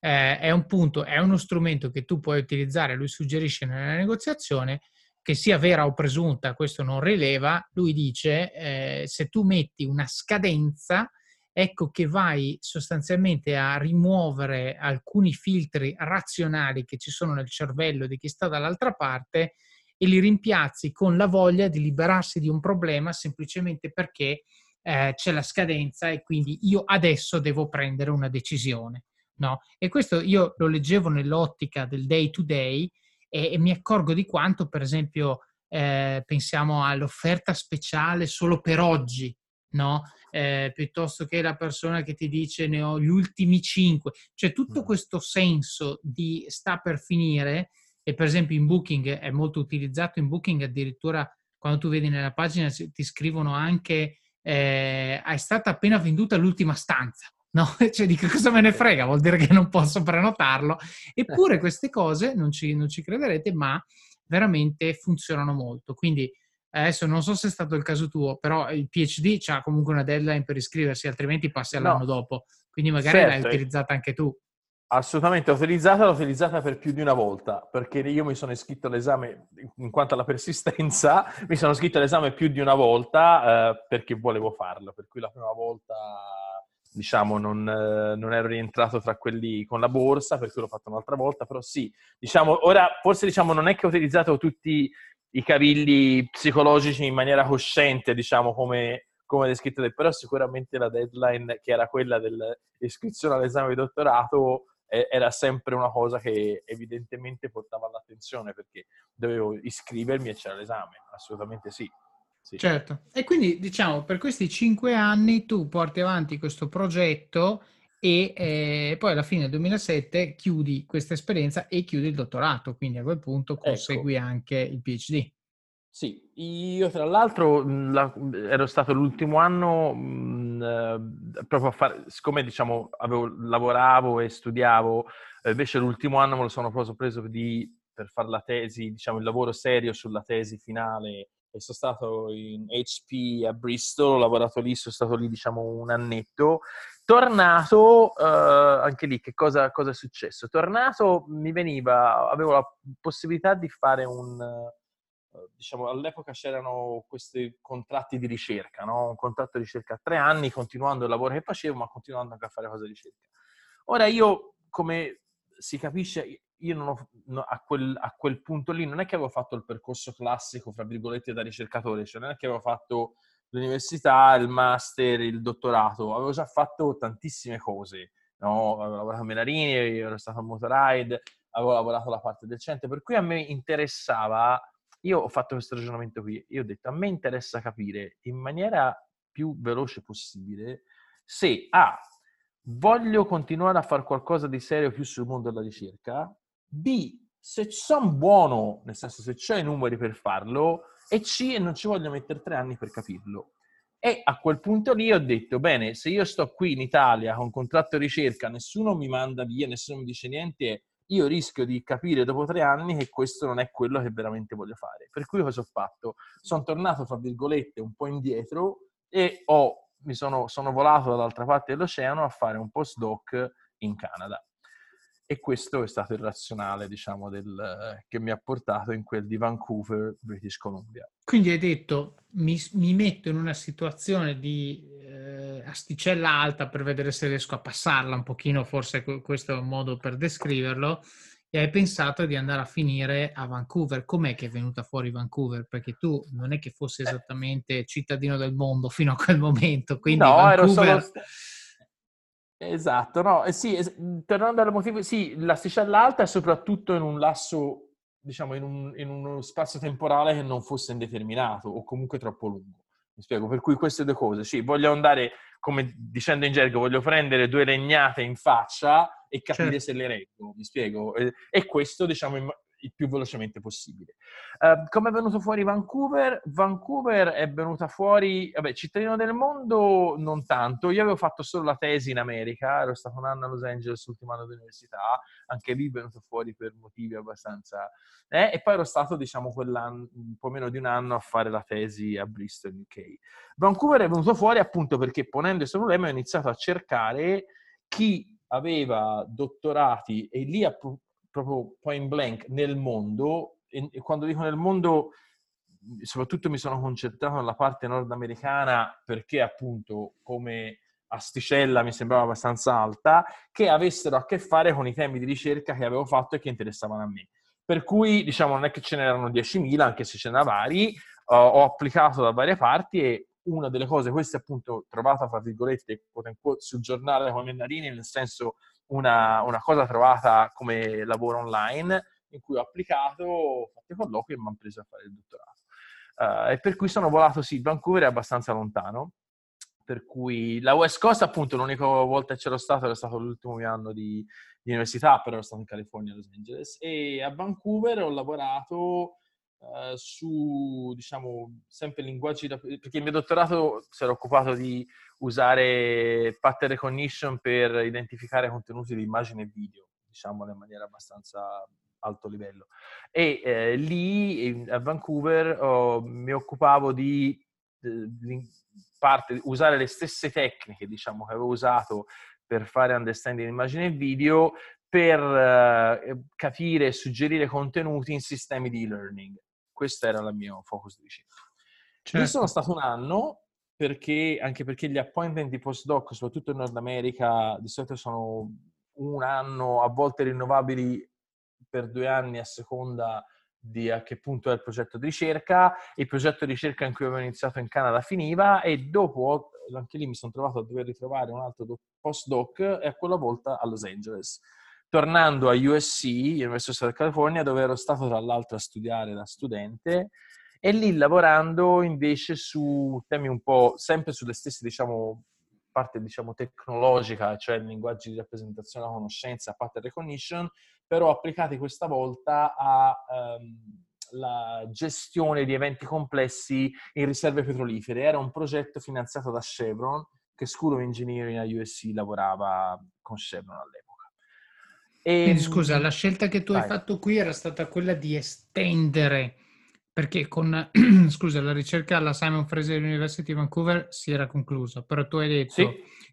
[SPEAKER 1] eh, è un punto, è uno strumento che tu puoi utilizzare, lui suggerisce nella negoziazione, che sia vera o presunta, questo non rileva, lui dice eh, se tu metti una scadenza, ecco che vai sostanzialmente a rimuovere alcuni filtri razionali che ci sono nel cervello di chi sta dall'altra parte e li rimpiazzi con la voglia di liberarsi di un problema semplicemente perché eh, c'è la scadenza e quindi io adesso devo prendere una decisione. No? E questo io lo leggevo nell'ottica del day to day e, e mi accorgo di quanto, per esempio, eh, pensiamo all'offerta speciale solo per oggi, no? Eh, piuttosto che la persona che ti dice ne ho gli ultimi cinque, cioè tutto questo senso di sta per finire e per esempio in Booking è molto utilizzato, in Booking addirittura quando tu vedi nella pagina ti scrivono anche eh, è stata appena venduta l'ultima stanza. No, cioè di che cosa me ne frega, vuol dire che non posso prenotarlo. Eppure queste cose, non ci, non ci crederete, ma veramente funzionano molto. Quindi adesso non so se è stato il caso tuo, però il PhD ha comunque una deadline per iscriversi, altrimenti passi all'anno no. dopo. Quindi magari certo. l'hai utilizzata anche tu.
[SPEAKER 2] Assolutamente, l'ho utilizzata, l'ho utilizzata per più di una volta, perché io mi sono iscritto all'esame, in quanto alla persistenza, mi sono iscritto all'esame più di una volta eh, perché volevo farlo, per cui la prima volta, diciamo, non, eh, non, ero rientrato tra quelli con la borsa, per cui l'ho fatto un'altra volta, però sì, diciamo, ora forse diciamo, non è che ho utilizzato tutti i cavilli psicologici in maniera cosciente, diciamo, come, come descritto, però sicuramente la deadline che era quella dell'iscrizione all'esame di dottorato era sempre una cosa che evidentemente portava all'attenzione perché dovevo iscrivermi e c'era l'esame, assolutamente sì. Sì.
[SPEAKER 1] Certo, e quindi diciamo per questi cinque anni tu porti avanti questo progetto e eh, poi alla fine del 2007 chiudi questa esperienza e chiudi il dottorato, quindi a quel punto consegui ecco. anche il PhD.
[SPEAKER 2] Sì, io tra l'altro la, ero stato l'ultimo anno mh, eh, proprio a fare, siccome diciamo avevo, lavoravo e studiavo, eh, invece l'ultimo anno me lo sono proprio preso di, per fare la tesi, diciamo il lavoro serio sulla tesi finale e sono stato in HP a Bristol, ho lavorato lì, sono stato lì diciamo un annetto. Tornato, eh, anche lì che cosa, cosa è successo? Tornato mi veniva, avevo la possibilità di fare un diciamo, all'epoca c'erano questi contratti di ricerca, no? un contratto di ricerca a tre anni, continuando il lavoro che facevo, ma continuando anche a fare cose di ricerca. Ora io, come si capisce, io ho, no, a, quel, a, quel, punto lì non è che avevo fatto il percorso classico, fra virgolette, da ricercatore, cioè non è che avevo fatto l'università, il master, il dottorato, avevo già fatto tantissime cose, no? avevo lavorato a Menarini, ero stato a Motoride, avevo lavorato la parte del centro, per cui a me interessava, io ho fatto questo ragionamento qui, io ho detto a me interessa capire in maniera più veloce possibile se A, voglio continuare a fare qualcosa di serio più sul mondo della ricerca, B, se sono buono, nel senso se c'ho i numeri per farlo, e C, non ci voglio mettere tre anni per capirlo. E a quel punto lì ho detto, bene, se io sto qui in Italia con contratto ricerca, nessuno mi manda via, nessuno mi dice niente, io rischio di capire dopo tre anni che questo non è quello che veramente voglio fare. Per cui cosa ho fatto? Sono tornato, fra virgolette, un po' indietro e ho, mi sono, sono volato dall'altra parte dell'oceano a fare un postdoc in Canada. E questo è stato il razionale, diciamo, del, che mi ha portato in quel di Vancouver, British Columbia.
[SPEAKER 1] Quindi hai detto, mi, mi metto in una situazione di eh, asticella alta per vedere se riesco a passarla un pochino, forse questo è un modo per descriverlo, e hai pensato di andare a finire a Vancouver. Com'è che è venuta fuori Vancouver? Perché tu non è che fossi eh. esattamente cittadino del mondo fino a quel momento, quindi no, Vancouver... ero solo
[SPEAKER 2] Esatto, no, eh, sì, es- tornando al motivo, sì, l'asticella alta è soprattutto in un lasso, diciamo, in, un, in uno spazio temporale che non fosse indeterminato o comunque troppo lungo. Mi spiego, per cui queste due cose, sì, voglio andare, come dicendo in gergo, voglio prendere due legnate in faccia e capire certo. se le reggo, mi spiego. E, e questo, diciamo, il più velocemente possibile. Uh, come è venuto fuori Vancouver? Vancouver è venuta fuori, vabbè, cittadino del mondo non tanto, io avevo fatto solo la tesi in America, ero stato un anno a Los Angeles, l'ultimo anno di anche lì è venuto fuori per motivi abbastanza... Eh, e poi ero stato, diciamo, quell'anno, un po' meno di un anno a fare la tesi a Bristol, UK. Vancouver è venuto fuori appunto perché ponendo questo problema ho iniziato a cercare chi aveva dottorati e lì proprio point blank nel mondo, e, quando dico nel mondo soprattutto mi sono concentrato nella parte nordamericana perché appunto come asticella mi sembrava abbastanza alta, che avessero a che fare con i temi di ricerca che avevo fatto e che interessavano a me. Per cui, diciamo, non è che ce n'erano 10.000, anche se ce n'erano vari, uh, ho applicato da varie parti e una delle cose, questa appunto trovata, fra virgolette, sul giornale come Mendarini, nel senso una, una, cosa trovata come lavoro online in cui ho applicato, ho fatto i colloqui e mi hanno preso a fare il dottorato. Uh, e per cui sono volato, sì, Vancouver è abbastanza lontano, per cui la West Coast appunto l'unica volta che c'ero stato era stato l'ultimo mio anno di, di università, però ero stato in California, a Los Angeles, e a Vancouver ho lavorato Uh, su, diciamo, sempre linguaggi, da, perché il mio dottorato si era occupato di usare pattern recognition per identificare contenuti di immagine e video, diciamo in maniera abbastanza alto livello. E eh, lì a Vancouver oh, mi occupavo di, di parte, usare le stesse tecniche, diciamo, che avevo usato per fare understanding immagine e video per uh, capire e suggerire contenuti in sistemi di e-learning. Questo era il mio focus di ricerca. Certo. Lì sono stato un anno perché, anche perché gli appointment di postdoc, soprattutto in Nord America, di solito sono un anno, a volte rinnovabili per due anni a seconda di a che punto è il progetto di ricerca. Il progetto di ricerca in cui avevo iniziato in Canada finiva e dopo, anche lì mi sono trovato a dover ritrovare un altro postdoc e a quella volta a Los Angeles. Tornando a USC, University of California, dove ero stato tra l'altro a studiare da studente, e lì lavorando invece su temi un po' sempre sulle stesse, diciamo, parte diciamo tecnologica, cioè linguaggi di rappresentazione della conoscenza, pattern recognition, però applicati questa volta alla ehm, um, gestione di eventi complessi in riserve petrolifere. Era un progetto finanziato da Chevron, che School of Engineering a USC lavorava con Chevron all'epoca.
[SPEAKER 1] E, Quindi scusa, la scelta che tu vai. hai fatto qui era stata quella di estendere perché con scusa, la ricerca alla Simon Fraser University di Vancouver si era conclusa, però tu hai detto sì.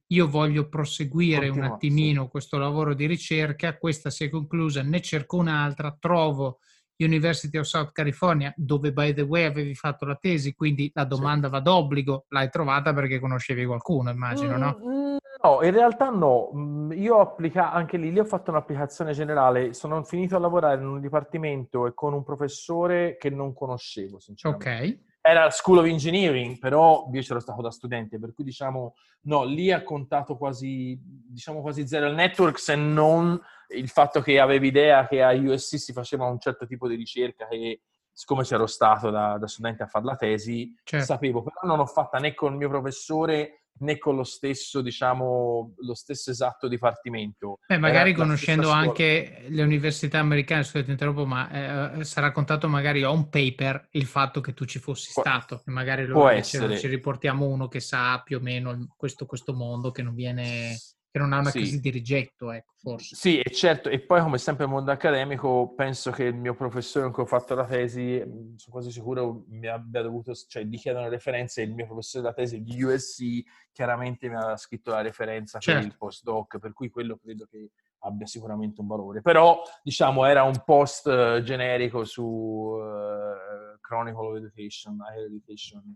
[SPEAKER 1] io voglio proseguire Continua, un attimino sì. questo lavoro di ricerca, questa si è conclusa, ne cerco un'altra, trovo University of South California, dove by the way avevi fatto la tesi, quindi la domanda sì. va d'obbligo, l'hai trovata perché conoscevi qualcuno, immagino, no?
[SPEAKER 2] Mm, no, in realtà no. Mm, io ho applicato, anche lì, lì ho fatto un'applicazione generale. Sono finito a lavorare in un dipartimento e con un professore che non conoscevo, sinceramente.
[SPEAKER 1] Ok
[SPEAKER 2] era School of Engineering, però io c'ero stato da studente, per cui diciamo, no, lì ha contato quasi, diciamo quasi zero il network se non il fatto che avevi idea che a USC si faceva un certo tipo di ricerca che siccome c'ero stato da, da studente a fare la tesi, certo. sapevo, però non l'ho fatta né con il mio professore né con lo stesso, diciamo, lo stesso esatto dipartimento.
[SPEAKER 1] Beh, magari Era conoscendo anche le università americane, scusate interrompo, ma eh, sarà contato magari a un paper il fatto che tu ci fossi Pu- stato, e magari lo ci riportiamo uno che sa più o meno questo, questo mondo, che non viene che non ha una sì. crisi di rigetto, ecco, forse.
[SPEAKER 2] Sì, e certo, e poi come sempre nel mondo accademico, penso che il mio professore con cui ho fatto la tesi, sono quasi sicuro mi abbia dovuto, cioè gli chiedono referenze, il mio professore della tesi di USC chiaramente mi aveva scritto la referenza certo. per il postdoc, per cui quello credo che abbia sicuramente un valore. Però, diciamo, era un post uh, generico su uh, Chronicle of Education, Higher Education,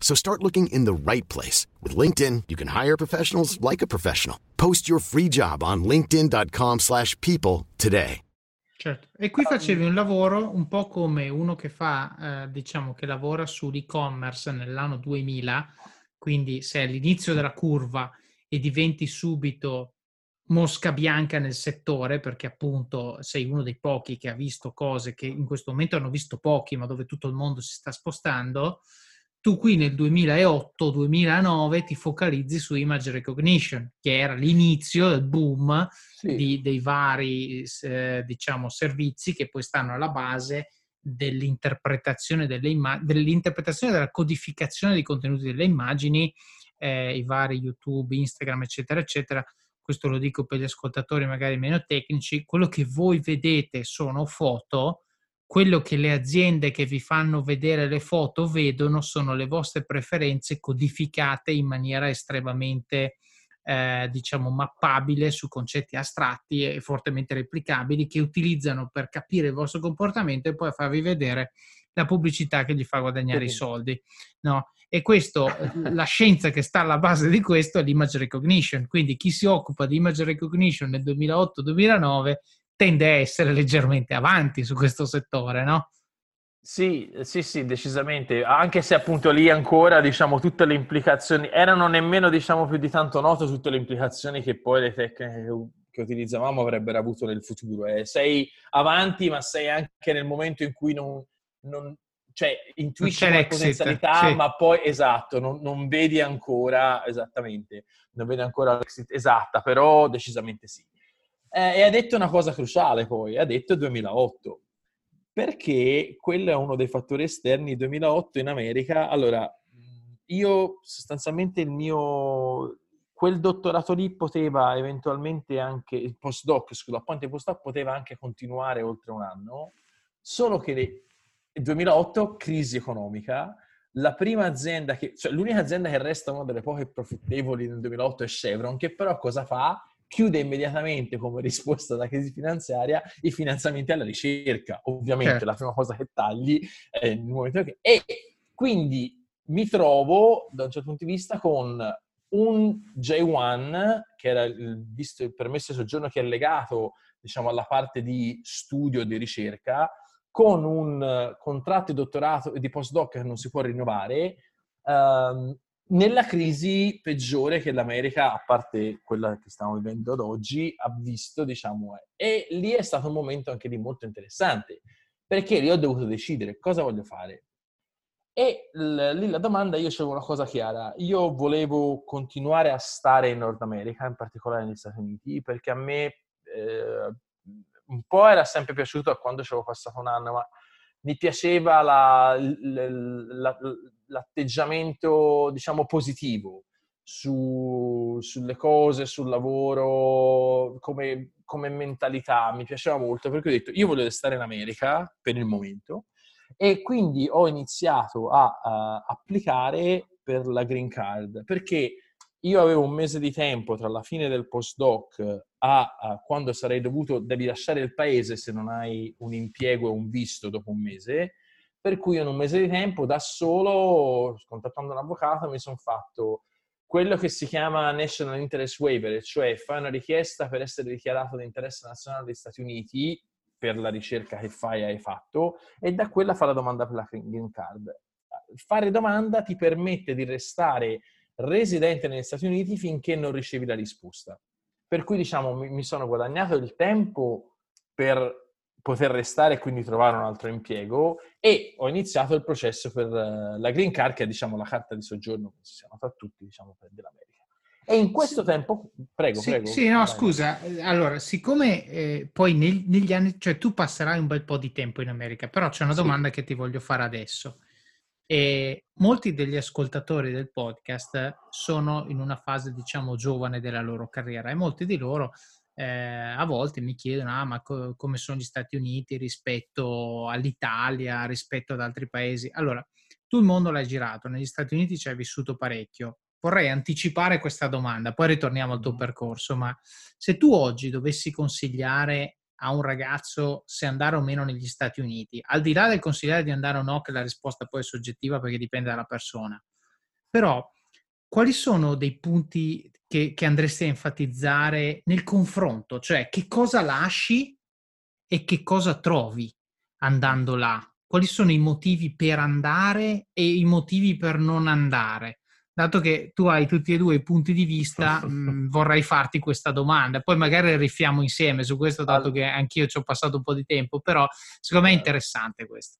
[SPEAKER 3] So start looking in the right place. With LinkedIn, you can hire professionals like a professional. Post your free job on linkedin.com slash people today.
[SPEAKER 1] Certo. E qui facevi un lavoro un po' come uno che fa, eh, diciamo, che lavora sull'e-commerce nell'anno 2000, quindi sei all'inizio della curva e diventi subito mosca bianca nel settore, perché appunto sei uno dei pochi che ha visto cose che in questo momento hanno visto pochi, ma dove tutto il mondo si sta spostando, tu qui nel 2008-2009 ti focalizzi su image recognition, che era l'inizio del boom sì. di, dei vari eh, diciamo, servizi che poi stanno alla base dell'interpretazione delle immagini, dell'interpretazione della codificazione dei contenuti delle immagini, eh, i vari YouTube, Instagram, eccetera, eccetera, questo lo dico per gli ascoltatori magari meno tecnici, quello che voi vedete sono foto, quello che le aziende che vi fanno vedere le foto vedono sono le vostre preferenze codificate in maniera estremamente eh, diciamo mappabile su concetti astratti e fortemente replicabili che utilizzano per capire il vostro comportamento e poi farvi vedere la pubblicità che gli fa guadagnare i soldi. No? E questo, la scienza che sta alla base di questo è l'image recognition. Quindi chi si occupa di image recognition nel 2008-2009 tende a essere leggermente avanti su questo settore, no?
[SPEAKER 2] Sì, sì, sì, decisamente, anche se appunto lì ancora, diciamo, tutte le implicazioni, erano nemmeno, diciamo, più di tanto note tutte le implicazioni che poi le tecniche che utilizzavamo avrebbero avuto nel futuro. Eh, sei avanti, ma sei anche nel momento in cui non, non, cioè, intuisci una potenzialità, sì. ma poi esatto, non, non, vedi ancora esattamente, non vedi ancora l'exit esatta, però decisamente sì. Eh, e ha detto una cosa cruciale poi, ha detto 2008, perché quello è uno dei fattori esterni 2008 in America. Allora, io sostanzialmente il mio quel dottorato lì poteva eventualmente anche il postdoc, scusa, il postdoc poteva anche continuare oltre un anno, solo che 2008, crisi economica. La prima azienda che, cioè l'unica azienda che resta una delle poche profittevoli nel 2008 è Chevron, che però cosa fa? Chiude immediatamente come risposta alla crisi finanziaria i finanziamenti alla ricerca. Ovviamente certo. la prima cosa che tagli è nel momento che... E quindi mi trovo, da un certo punto di vista, con un J1, che era il, visto il permesso di soggiorno che è legato, diciamo, alla parte di studio e di ricerca, con un eh, contratto di dottorato e di postdoc che non si può rinnovare, ehm, nella crisi peggiore che l'America, a parte quella che stiamo vivendo ad oggi, ha visto, diciamo, e lì è stato un momento anche lì molto interessante, perché lì ho dovuto decidere cosa voglio fare. E lì la domanda, io avevo una cosa chiara, io volevo continuare a stare in Nord America, in particolare negli Stati Uniti, perché a me eh, un po' era sempre piaciuto quando ci avevo passato un anno, ma mi piaceva la, la, la, l'atteggiamento, diciamo, positivo su, sulle cose, sul lavoro, come, come, mentalità, mi piaceva molto perché ho detto io voglio restare in America per il momento e quindi ho iniziato a, a applicare per la green card perché io avevo un mese di tempo tra la fine del postdoc a, a quando sarei dovuto, devi lasciare il paese se non hai un impiego e un visto dopo un mese, per cui in un mese di tempo da solo, contattando un avvocato, mi sono fatto quello che si chiama National Interest Waiver, cioè fai una richiesta per essere dichiarato di interesse nazionale degli Stati Uniti per la ricerca che fai hai fatto e da quella fa la domanda per la green card. Fare domanda ti permette di restare residente negli Stati Uniti finché non ricevi la risposta. Per cui diciamo mi sono guadagnato il tempo per poter restare e quindi trovare un altro impiego e ho iniziato il processo per eh, la green card che è diciamo la carta di soggiorno che si siamo tra tutti diciamo dell'America. E in questo sì. tempo, prego,
[SPEAKER 1] sì,
[SPEAKER 2] prego.
[SPEAKER 1] Sì, no, vai. scusa, allora, siccome eh, poi neg- negli anni, cioè tu passerai un bel po' di tempo in America, però c'è una domanda sì. che ti voglio fare adesso. E molti degli ascoltatori del podcast sono in una fase, diciamo, giovane della loro carriera e molti di loro eh, a volte mi chiedono ah, ma co- come sono gli Stati Uniti rispetto all'Italia, rispetto ad altri paesi. Allora, tu il mondo l'hai girato, negli Stati Uniti ci hai vissuto parecchio. Vorrei anticipare questa domanda, poi ritorniamo al tuo percorso, ma se tu oggi dovessi consigliare a un ragazzo se andare o meno negli Stati Uniti, al di là del consigliare di andare o no, che la risposta poi è soggettiva perché dipende dalla persona, però quali sono dei punti che, che andresti a enfatizzare nel confronto? Cioè, che cosa lasci e che cosa trovi andando là? Quali sono i motivi per andare e i motivi per non andare? Dato che tu hai tutti e due i punti di vista, mh, mm, vorrei farti questa domanda. Poi magari rifiamo insieme su questo, dato che anch'io ci ho passato un po' di tempo, però secondo me è interessante questo.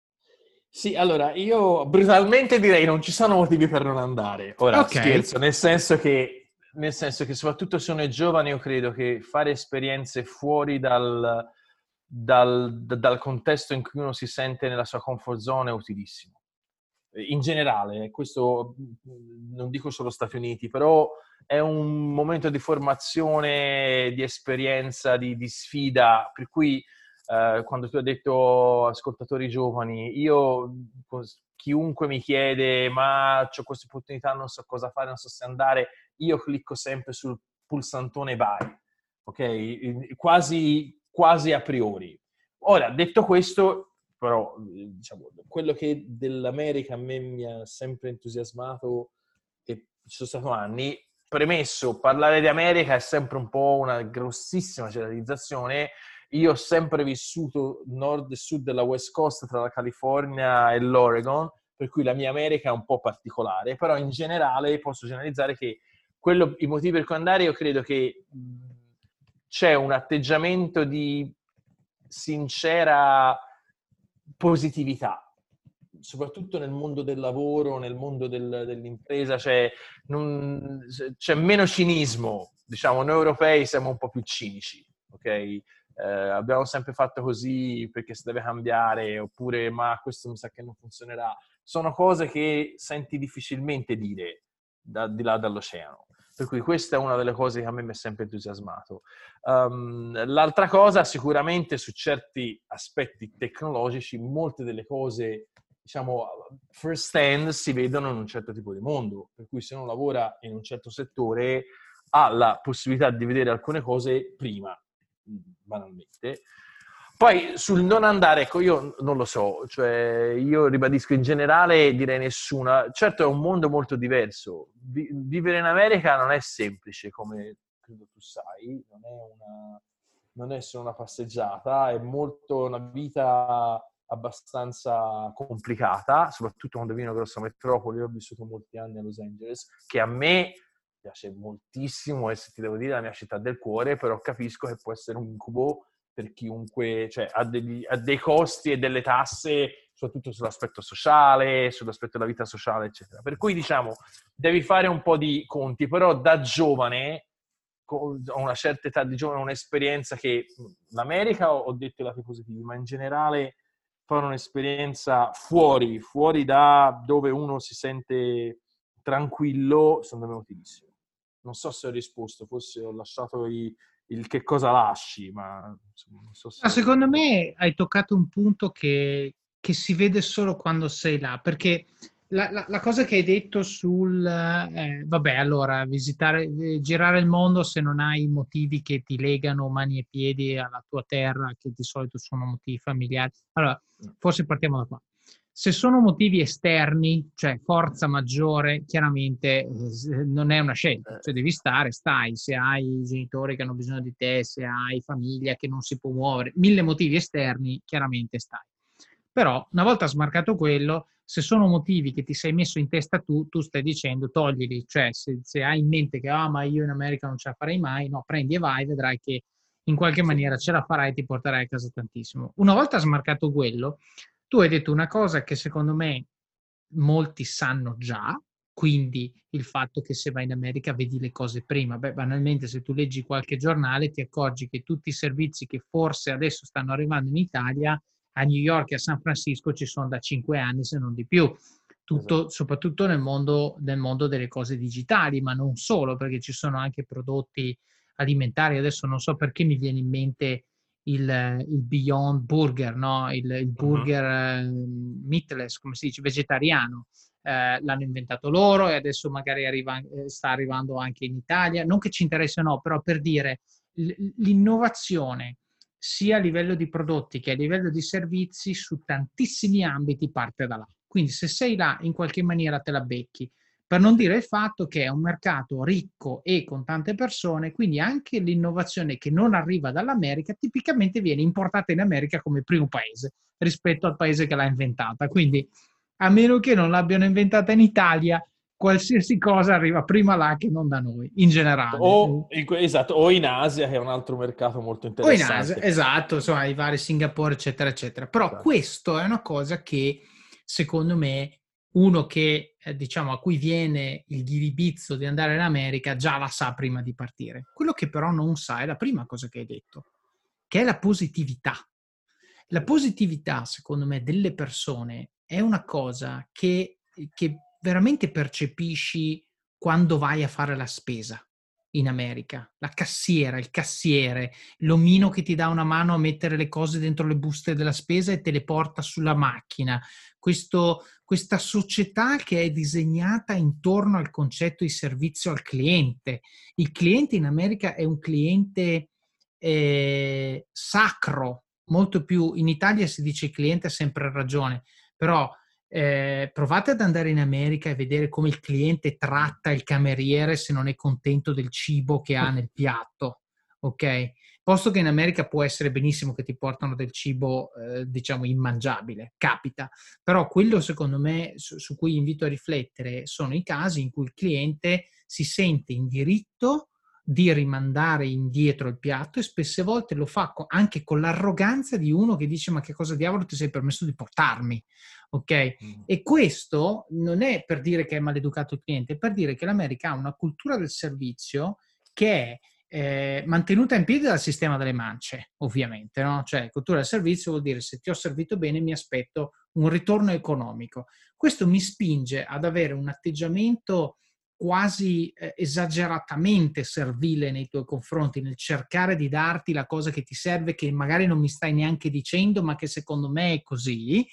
[SPEAKER 2] Sì, allora io brutalmente direi non ci sono motivi per non andare. Ora okay. scherzo, nel senso che nel senso che soprattutto se uno è giovane io credo che fare esperienze fuori dal, dal, dal, contesto in cui uno si sente nella sua comfort zone è utilissimo. In generale, questo non dico solo Stati Uniti, però è un momento di formazione, di esperienza, di, di sfida, per cui eh, quando tu hai detto ascoltatori giovani, io chiunque mi chiede ma ho questa opportunità, non so cosa fare, non so se andare, io clicco sempre sul pulsantone vai, ok? Quasi, quasi a priori. Ora, detto questo, però, diciamo, quello che dell'America a me mi ha sempre entusiasmato e ci sono stati anni, premesso, parlare di America è sempre un po' una grossissima generalizzazione. Io ho sempre vissuto nord e sud della West Coast tra la California e l'Oregon, per cui la mia America è un po' particolare, però in generale posso generalizzare che quello, i motivi per cui andare, io credo che c'è un atteggiamento di sincera positività, soprattutto nel mondo del lavoro, nel mondo del, dell'impresa, c'è, non, c'è, meno cinismo. Diciamo, noi europei siamo un po' più cinici, ok? Eh, abbiamo sempre fatto così perché si deve cambiare, oppure ma questo mi sa che non funzionerà. Sono cose che senti difficilmente dire da, di là dall'oceano. Per cui questa è una delle cose che a me mi è sempre entusiasmato. Um, l'altra cosa, sicuramente su certi aspetti tecnologici, molte delle cose, diciamo, first hand si vedono in un certo tipo di mondo. Per cui se uno lavora in un certo settore ha la possibilità di vedere alcune cose prima, banalmente. Poi sul non andare, ecco, io non lo so, cioè io ribadisco in generale direi nessuna. Certo è un mondo molto diverso. Vi- vivere in America non è semplice, come credo tu sai, non è, una, non è solo una passeggiata, è molto una vita abbastanza complicata, soprattutto quando vivo in una grossa metropoli. Io ho vissuto molti anni a Los Angeles, che a me piace moltissimo e se ti devo dire la mia città del cuore, però capisco che può essere un incubo per chiunque, cioè ha, degli, ha dei costi e delle tasse, soprattutto sull'aspetto sociale, sull'aspetto della vita sociale, eccetera. Per cui diciamo, devi fare un po' di conti, però da giovane, a una certa età di giovane, un'esperienza che l'America ho detto i lati positivi, ma in generale fare un'esperienza fuori, fuori da dove uno si sente tranquillo, secondo me è utilissimo. Non so se ho risposto, forse ho lasciato i, il che cosa lasci, ma insomma, so
[SPEAKER 1] se... Ma secondo me hai toccato un punto che, che si vede solo quando sei là, perché la, la, la, cosa che hai detto sul, eh, vabbè, allora, visitare, eh, girare il mondo se non hai motivi che ti legano mani e piedi alla tua terra, che di solito sono motivi familiari. Allora, forse partiamo da qua. Se sono motivi esterni, cioè forza maggiore, chiaramente eh, non è una scelta, cioè devi stare, stai, se hai genitori che hanno bisogno di te, se hai famiglia che non si può muovere, mille motivi esterni, chiaramente stai. Però una volta smarcato quello, se sono motivi che ti sei messo in testa tu, tu stai dicendo toglili, cioè se, se hai in mente che ah ma io in America non ce la farei mai, no, prendi e vai, vedrai che in qualche maniera ce la farai e ti porterai a casa tantissimo. Una volta smarcato quello, tu hai detto una cosa che secondo me molti sanno già, quindi il fatto che se vai in America vedi le cose prima. Beh, banalmente, se tu leggi qualche giornale ti accorgi che tutti i servizi che forse adesso stanno arrivando in Italia a New York e a San Francisco ci sono da cinque anni, se non di più. Tutto, esatto. soprattutto nel mondo, nel mondo delle cose digitali, ma non solo, perché ci sono anche prodotti alimentari. Adesso non so perché mi viene in mente il, il Beyond Burger, no? il, il burger uh-huh. meatless, come si dice, vegetariano. Eh, l'hanno inventato loro e adesso magari arriva, eh, sta arrivando anche in Italia. Non che ci interessa, no, però per dire l'innovazione sia a livello di prodotti che a livello di servizi su tantissimi ambiti parte da là. Quindi se sei là in qualche maniera te la becchi. Per non dire il fatto che è un mercato ricco e con tante persone, quindi anche l'innovazione che non arriva dall'America tipicamente viene importata in America come primo paese rispetto al paese che l'ha inventata. Quindi a meno che non l'abbiano inventata in Italia, qualsiasi cosa arriva prima là che non da noi, in generale.
[SPEAKER 2] O, esatto, o in Asia, che è un altro mercato molto interessante.
[SPEAKER 1] O in Asia, esatto, insomma, i vari Singapore, eccetera, eccetera. Però esatto. questo è una cosa che, secondo me, uno che, eh, diciamo, a cui viene il ghiribizzo di andare in America già la sa prima di partire. Quello che però non sa è la prima cosa che hai detto, che è la positività. La positività, secondo me, delle persone è una cosa che, che veramente percepisci quando vai a fare la spesa in America. La cassiera, il cassiere, l'omino che ti dà una mano a mettere le cose dentro le buste della spesa e te le porta sulla macchina. Questo, questa società che è disegnata intorno al concetto di servizio al cliente. Il cliente in America è un cliente eh, sacro, molto più in Italia si dice il cliente ha sempre ragione, però eh, provate ad andare in America e vedere come il cliente tratta il cameriere se non è contento del cibo che ha nel piatto, ok? Posto che in America può essere benissimo che ti portano del cibo, eh, diciamo, immangiabile, capita. Però quello, secondo me, su, su cui invito a riflettere sono i casi in cui il cliente si sente in diritto di rimandare indietro il piatto e spesse volte lo fa anche con l'arroganza di uno che dice ma che cosa diavolo ti sei permesso di portarmi, ok? Mm. E questo non è per dire che è maleducato il cliente, è per dire che l'America ha una cultura del servizio che è eh, mantenuta in piedi dal sistema delle mance, ovviamente, no? Cioè, cultura del servizio vuol dire se ti ho servito bene mi aspetto un ritorno economico. Questo mi spinge ad avere un atteggiamento quasi eh, esageratamente servile nei tuoi confronti, nel cercare di darti la cosa che ti serve, che magari non mi stai neanche dicendo, ma che secondo me è così.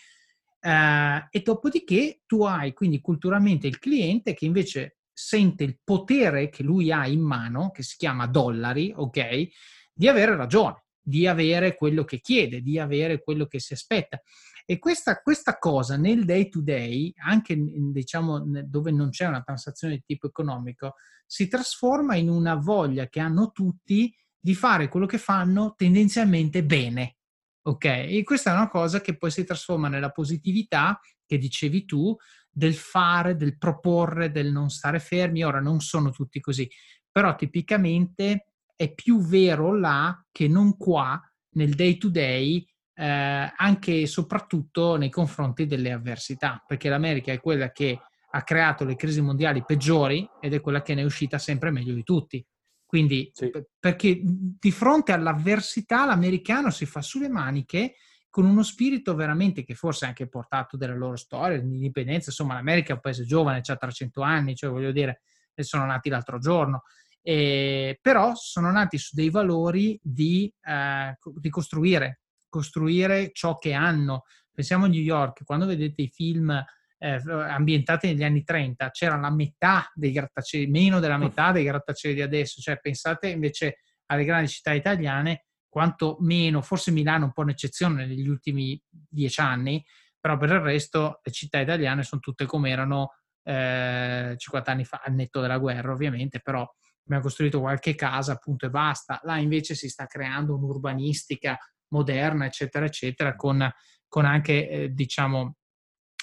[SPEAKER 1] Eh, e dopodiché tu hai quindi culturalmente il cliente che invece sente il potere che lui ha in mano, che si chiama dollari, ok, di avere ragione, di avere quello che chiede, di avere quello che si aspetta. E questa, questa cosa nel day to day, anche diciamo dove non c'è una transazione di tipo economico, si trasforma in una voglia che hanno tutti di fare quello che fanno tendenzialmente bene. Ok? E questa è una cosa che poi si trasforma nella positività che dicevi tu, del fare, del proporre, del non stare fermi. Ora non sono tutti così, però tipicamente è più vero là che non qua nel day to day eh, anche e soprattutto nei confronti delle avversità, perché l'America è quella che ha creato le crisi mondiali peggiori ed è quella che ne è uscita sempre meglio di tutti. Quindi, sì. perché di fronte all'avversità l'americano si fa sulle maniche con uno spirito veramente che forse ha anche portato delle loro storie, l'indipendenza, insomma l'America è un paese giovane, ha 300 anni, cioè voglio dire, sono nati l'altro giorno, eh, però sono nati su dei valori di, eh, di costruire, costruire ciò che hanno. Pensiamo a New York, quando vedete i film eh, ambientati negli anni 30, c'era la metà dei grattacieli, meno della metà dei grattacieli di adesso, cioè pensate invece alle grandi città italiane, quanto meno, forse Milano è un po' un'eccezione negli ultimi dieci anni, però per il resto le città italiane sono tutte come erano eh, 50 anni fa, al netto della guerra ovviamente, però abbiamo costruito qualche casa appunto e basta. Là invece si sta creando un'urbanistica moderna, eccetera, eccetera, con, con anche, eh, diciamo,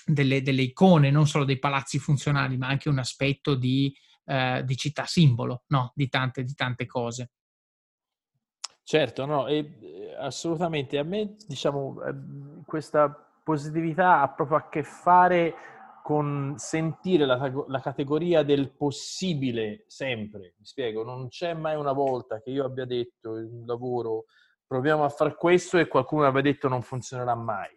[SPEAKER 1] delle, delle, icone, non solo dei palazzi funzionali, ma anche un aspetto di, eh, di città simbolo, no? di, tante, di tante cose.
[SPEAKER 2] Certo, no, e, assolutamente. A me, diciamo, ehm, questa positività ha proprio a che fare con sentire la, la, categoria del possibile sempre. Mi spiego, non c'è mai una volta che io abbia detto in un lavoro proviamo a fare questo e qualcuno abbia detto non funzionerà mai.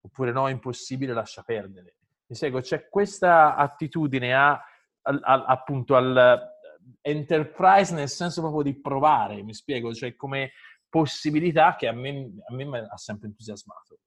[SPEAKER 2] Oppure no, è impossibile, lascia perdere. Mi spiego, c'è questa attitudine a, a, a, appunto al enterprise nel senso proprio di provare, mi spiego, cioè come possibilità che a me, a me ha sempre entusiasmato.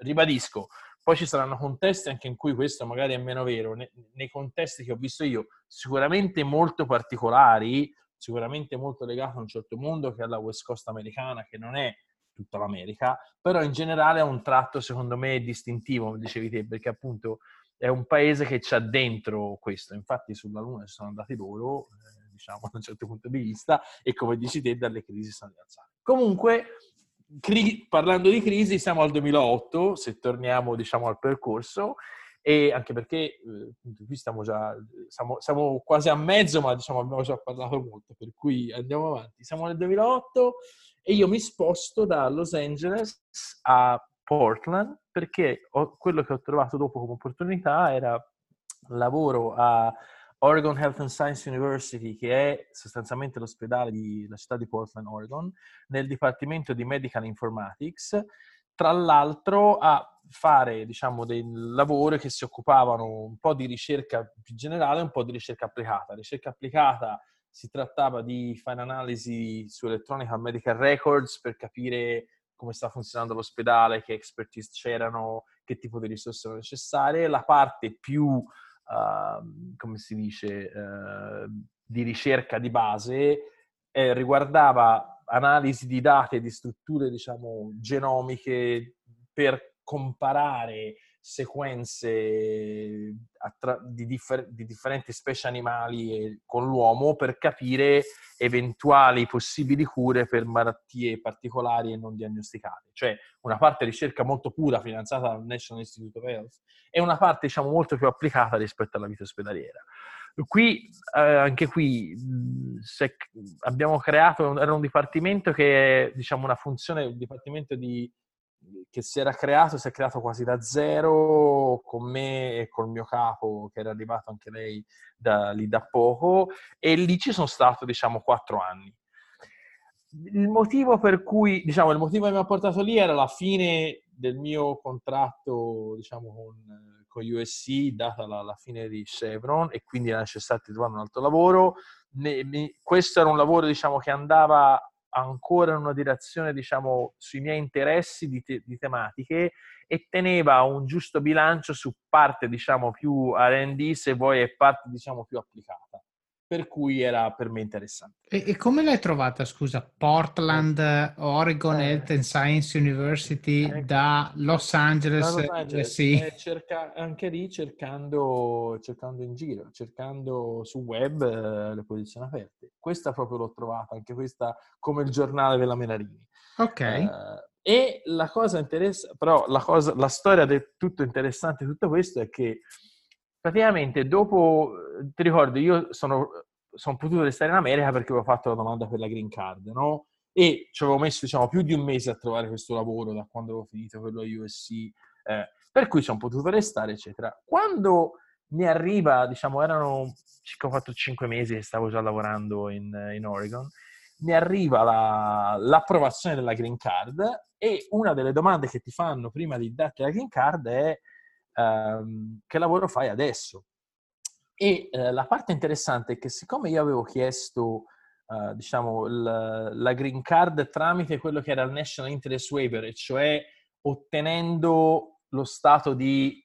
[SPEAKER 2] Ribadisco, poi ci saranno contesti anche in cui questo magari è meno vero. Ne, nei contesti che ho visto io, sicuramente molto particolari, sicuramente molto legato a un certo mondo che è la West Coast americana, che non è tutta l'America, però in generale ha un tratto secondo me distintivo, come dicevi te, perché appunto è un paese che c'ha dentro questo. Infatti sulla Luna sono andati loro, eh, diciamo da un certo punto di vista, e come dici te, dalle crisi sono rialzati. Comunque, cri- parlando di crisi, siamo al 2008, se torniamo diciamo al percorso, e anche perché eh, qui stiamo già, siamo, siamo, quasi a mezzo, ma diciamo abbiamo già parlato molto, per cui andiamo avanti. Siamo nel 2008 e io mi sposto da Los Angeles a Portland perché ho, quello che ho trovato dopo come opportunità era lavoro a Oregon Health and Science University, che è sostanzialmente l'ospedale della città di Portland, Oregon, nel dipartimento di Medical Informatics, tra l'altro a fare diciamo dei lavori che si occupavano un po' di ricerca più generale e un po' di ricerca applicata. Ricerca applicata si trattava di fare analisi su electronic medical records per capire come sta funzionando l'ospedale, che expertise c'erano, che tipo di risorse erano necessarie. La parte più uh, come si dice, uh, di ricerca di base, eh, riguardava analisi di dati e di strutture, diciamo, genomiche per comparare sequenze attra- di, differ- di, differenti specie animali con l'uomo per capire eventuali possibili cure per malattie particolari e non diagnosticate. Cioè una parte ricerca molto pura finanziata dal National Institute of Health e una parte diciamo molto più applicata rispetto alla vita ospedaliera. Qui, eh, anche qui, se abbiamo creato, era un dipartimento che diciamo una funzione, un dipartimento di che si era creato, si è creato quasi da zero con me e col mio capo, che era arrivato anche lei da, lì da poco, e lì ci sono stato, diciamo, quattro anni. Il motivo per cui, diciamo, il motivo che mi ha portato lì era la fine del mio contratto, diciamo, con, con USC, data la, la, fine di Chevron, e quindi era necessario trovare un altro lavoro. Ne, ne, questo era un lavoro, diciamo, che andava ancora in una direzione, diciamo, sui miei interessi di, te- di tematiche e teneva un giusto bilancio su parte, diciamo, più R&D, se vuoi, e parte, diciamo, più applicata per cui era per me interessante.
[SPEAKER 1] E, e come l'hai trovata, scusa, Portland, eh, Oregon eh, Health and Science University eh, da Los Angeles? Da Los Angeles
[SPEAKER 2] sì. eh, cerca, anche lì cercando, cercando, in giro, cercando su web eh, le posizioni aperte. Questa proprio l'ho trovata, anche questa come il giornale della Menarini.
[SPEAKER 1] Ok.
[SPEAKER 2] Eh, e la cosa interessante, però la, cosa, la storia del tutto interessante di tutto questo è che praticamente dopo, ti ricordo, io sono, sono potuto restare in America perché avevo fatto la domanda per la green card, no? E ci avevo messo, diciamo, più di un mese a trovare questo lavoro da quando avevo finito quello a USC, eh, per cui sono potuto restare, eccetera. Quando mi arriva, diciamo, erano circa 4-5 mesi che stavo già lavorando in, in Oregon, mi arriva la, l'approvazione della green card e una delle domande che ti fanno prima di darti la green card è ehm, che lavoro fai adesso? E eh, la parte interessante è che siccome io avevo chiesto uh, diciamo, l- la green card tramite quello che era il National Interest Waiver, cioè ottenendo lo stato di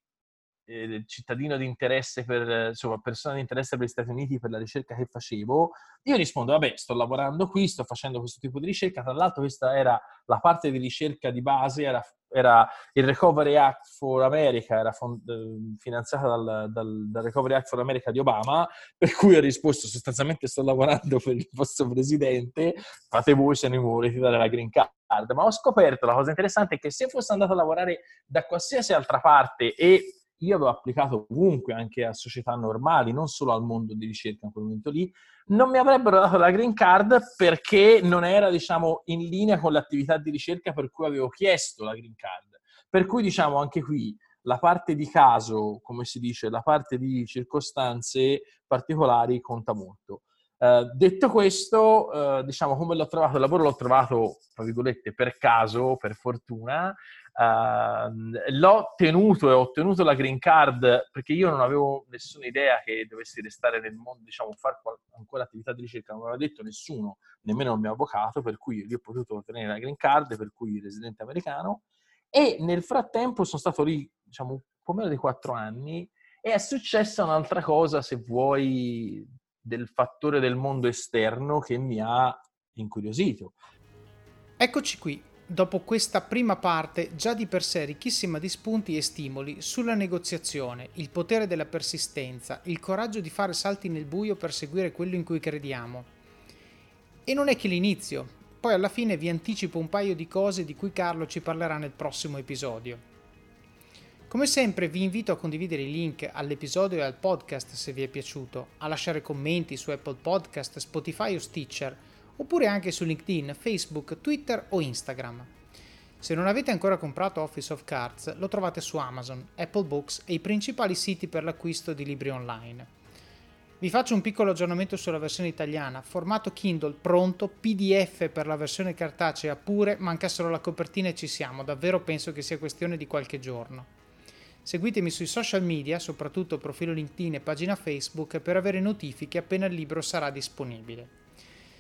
[SPEAKER 2] eh, cittadino di interesse per, insomma, persona di interesse per gli Stati Uniti per la ricerca che facevo, io rispondo, vabbè, sto lavorando qui, sto facendo questo tipo di ricerca, tra l'altro questa era la parte di ricerca di base, era, era il Recovery Act for America, era fond- eh, finanziata dal, dal, dal, Recovery Act for America di Obama, per cui ho risposto sostanzialmente sto lavorando per il vostro presidente, fate voi se ne volete dare la green card. Ma ho scoperto la cosa interessante è che se fosse andato a lavorare da qualsiasi altra parte e io avevo applicato ovunque, anche a società normali, non solo al mondo di ricerca in quel momento lì, non mi avrebbero dato la green card perché non era, diciamo, in linea con l'attività di ricerca per cui avevo chiesto la green card. Per cui, diciamo, anche qui la parte di caso, come si dice, la parte di circostanze particolari conta molto. Uh, detto questo, uh, diciamo come l'ho trovato il lavoro, l'ho trovato, tra virgolette, per caso, per fortuna, Uh, l'ho tenuto e ho ottenuto la green card perché io non avevo nessuna idea che dovessi restare nel mondo, diciamo, fare ancora attività di ricerca, non aveva detto nessuno, nemmeno il mio avvocato, per cui io ho potuto ottenere la green card, per cui residente americano, e nel frattempo sono stato lì, diciamo, un po' meno di quattro anni e è successa un'altra cosa, se vuoi, del fattore del mondo esterno che mi ha incuriosito.
[SPEAKER 1] Eccoci qui, Dopo questa prima parte, già di per sé ricchissima di spunti e stimoli sulla negoziazione, il potere della persistenza, il coraggio di fare salti nel buio per seguire quello in cui crediamo. E non è che l'inizio, poi alla fine vi anticipo un paio di cose di cui Carlo ci parlerà nel prossimo episodio. Come sempre vi invito a condividere i link all'episodio e al podcast se vi è piaciuto, a lasciare commenti su Apple Podcast, Spotify o Stitcher, oppure anche su LinkedIn, Facebook, Twitter o Instagram. Se non avete ancora comprato Office of Cards, lo trovate su Amazon, Apple Books e i principali siti per l'acquisto di libri online. Vi faccio un piccolo aggiornamento sulla versione italiana, formato Kindle pronto, PDF per la versione cartacea pure, manca solo la copertina e ci siamo, davvero penso che sia questione di qualche giorno. Seguitemi sui social media, soprattutto profilo LinkedIn e pagina Facebook, per avere notifiche appena il libro sarà disponibile.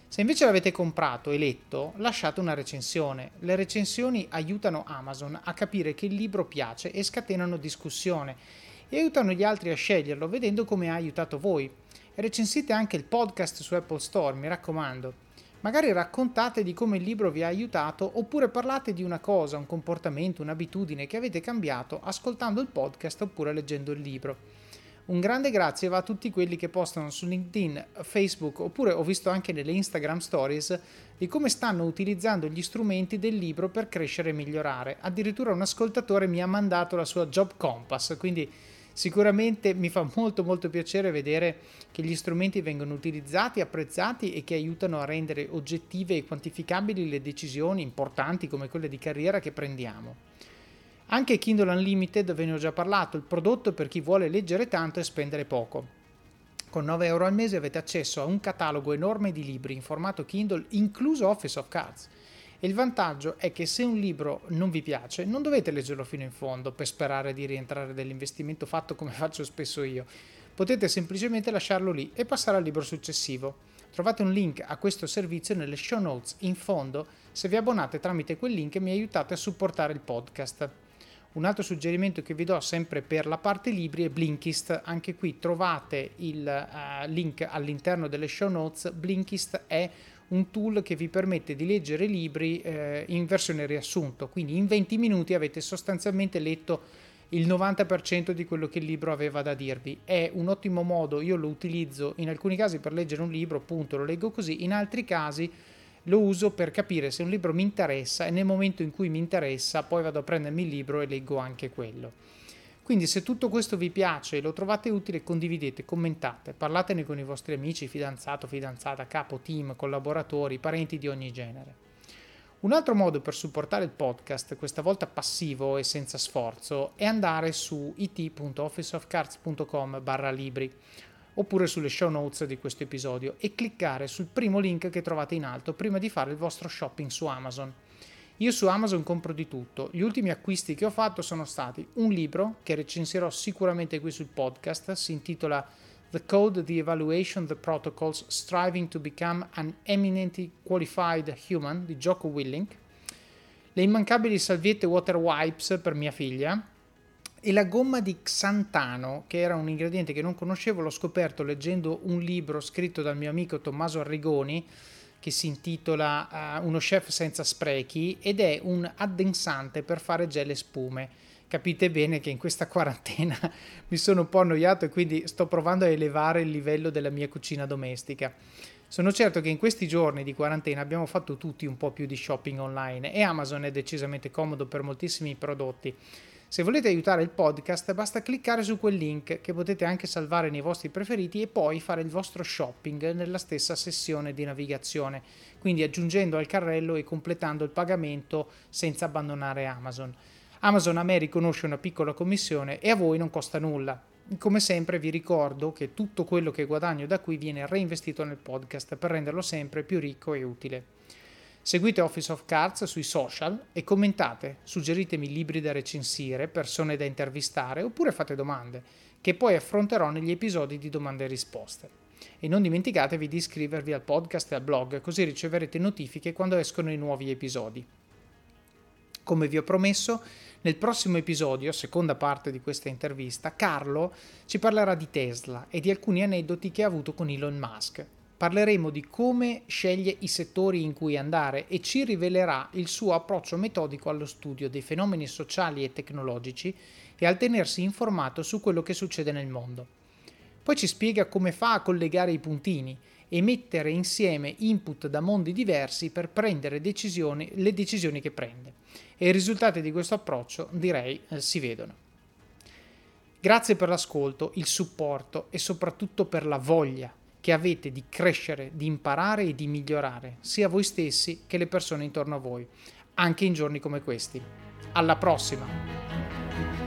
[SPEAKER 1] Se invece l'avete comprato e letto, lasciate una recensione. Le recensioni aiutano Amazon a capire che il libro piace e scatenano discussione e aiutano gli altri a sceglierlo vedendo come ha aiutato voi. recensite anche il podcast su Apple Store, mi raccomando. Magari raccontate di come il libro vi ha aiutato oppure parlate di una cosa, un comportamento, un'abitudine che avete cambiato ascoltando il podcast oppure leggendo il libro. Un grande grazie va a tutti quelli che postano su LinkedIn, Facebook oppure ho visto anche nelle Instagram Stories di come stanno utilizzando gli strumenti del libro per crescere e migliorare. Addirittura un ascoltatore mi ha mandato la sua Job Compass, quindi sicuramente mi fa molto molto piacere vedere che gli strumenti vengono utilizzati, apprezzati e che aiutano a rendere oggettive e quantificabili le decisioni importanti come quelle di carriera che prendiamo. Anche Kindle Unlimited, ve ne ho già parlato, il prodotto per chi vuole leggere tanto e spendere poco. Con 9 euro al mese avete accesso a un catalogo enorme di libri in formato Kindle, incluso Office of Cards. E il vantaggio è che se un libro non vi piace, non dovete leggerlo fino in fondo per sperare di rientrare dell'investimento fatto come faccio spesso io. Potete semplicemente lasciarlo lì e passare al libro successivo. Trovate un link a questo servizio nelle show notes in fondo. Se vi abbonate tramite quel link mi aiutate a supportare il podcast. Un altro suggerimento che vi do sempre per la parte libri è Blinkist, anche qui trovate il uh, link all'interno delle show notes. Blinkist è un tool che vi permette di leggere libri eh, in versione riassunto, quindi in 20 minuti avete sostanzialmente letto il 90% di quello che il libro aveva da dirvi. È un ottimo modo, io lo utilizzo in alcuni casi per leggere un libro, appunto lo leggo così, in altri casi lo uso per capire se un libro mi interessa e nel momento in cui mi interessa poi vado a prendermi il libro e leggo anche quello. Quindi se tutto questo vi piace e lo trovate utile, condividete, commentate, parlatene con i vostri amici, fidanzato, fidanzata, capo, team, collaboratori, parenti di ogni genere. Un altro modo per supportare il podcast, questa volta passivo e senza sforzo, è andare su it.officeofcards.com barra libri oppure sulle show notes di questo episodio e cliccare sul primo link che trovate in alto prima di fare il vostro shopping su Amazon. Io su Amazon compro di tutto. Gli ultimi acquisti che ho fatto sono stati un libro che recensirò sicuramente qui sul podcast, si intitola The Code, The Evaluation, The Protocols, Striving to Become an Eminently Qualified Human di Jocko Willink, le immancabili salviette Water Wipes per mia figlia, e la gomma di Xantano, che era un ingrediente che non conoscevo, l'ho scoperto leggendo un libro scritto dal mio amico Tommaso Arrigoni che si intitola uh, Uno chef senza sprechi ed è un addensante per fare gel e spume. Capite bene che in questa quarantena mi sono un po' annoiato e quindi sto provando a elevare il livello della mia cucina domestica. Sono certo che in questi giorni di quarantena abbiamo fatto tutti un po' più di shopping online e Amazon è decisamente comodo per moltissimi prodotti. Se volete aiutare il podcast basta cliccare su quel link che potete anche salvare nei vostri preferiti e poi fare il vostro shopping nella stessa sessione di navigazione, quindi aggiungendo al carrello e completando il pagamento senza abbandonare Amazon. Amazon a me riconosce una piccola commissione e a voi non costa nulla. Come sempre vi ricordo che tutto quello che guadagno da qui viene reinvestito nel podcast per renderlo sempre più ricco e utile. Seguite Office of Cards sui social e commentate, suggeritemi libri da recensire, persone da intervistare oppure fate domande, che poi affronterò negli episodi di domande e risposte. E non dimenticatevi di iscrivervi al podcast e al blog, così riceverete notifiche quando escono i nuovi episodi. Come vi ho promesso, nel prossimo episodio, seconda parte di questa intervista, Carlo ci parlerà di Tesla e di alcuni aneddoti che ha avuto con Elon Musk Parleremo di come sceglie i settori in cui andare e ci rivelerà il suo approccio metodico allo studio dei fenomeni sociali e tecnologici e al tenersi informato su quello che succede nel mondo. Poi ci spiega come fa a collegare i puntini e mettere insieme input da mondi diversi per prendere decisioni, le decisioni che prende. E i risultati di questo approccio, direi, eh, si vedono. Grazie per l'ascolto, il supporto e soprattutto per la voglia che avete di crescere, di imparare e di migliorare, sia voi stessi che le persone intorno a voi, anche in giorni come questi. Alla prossima!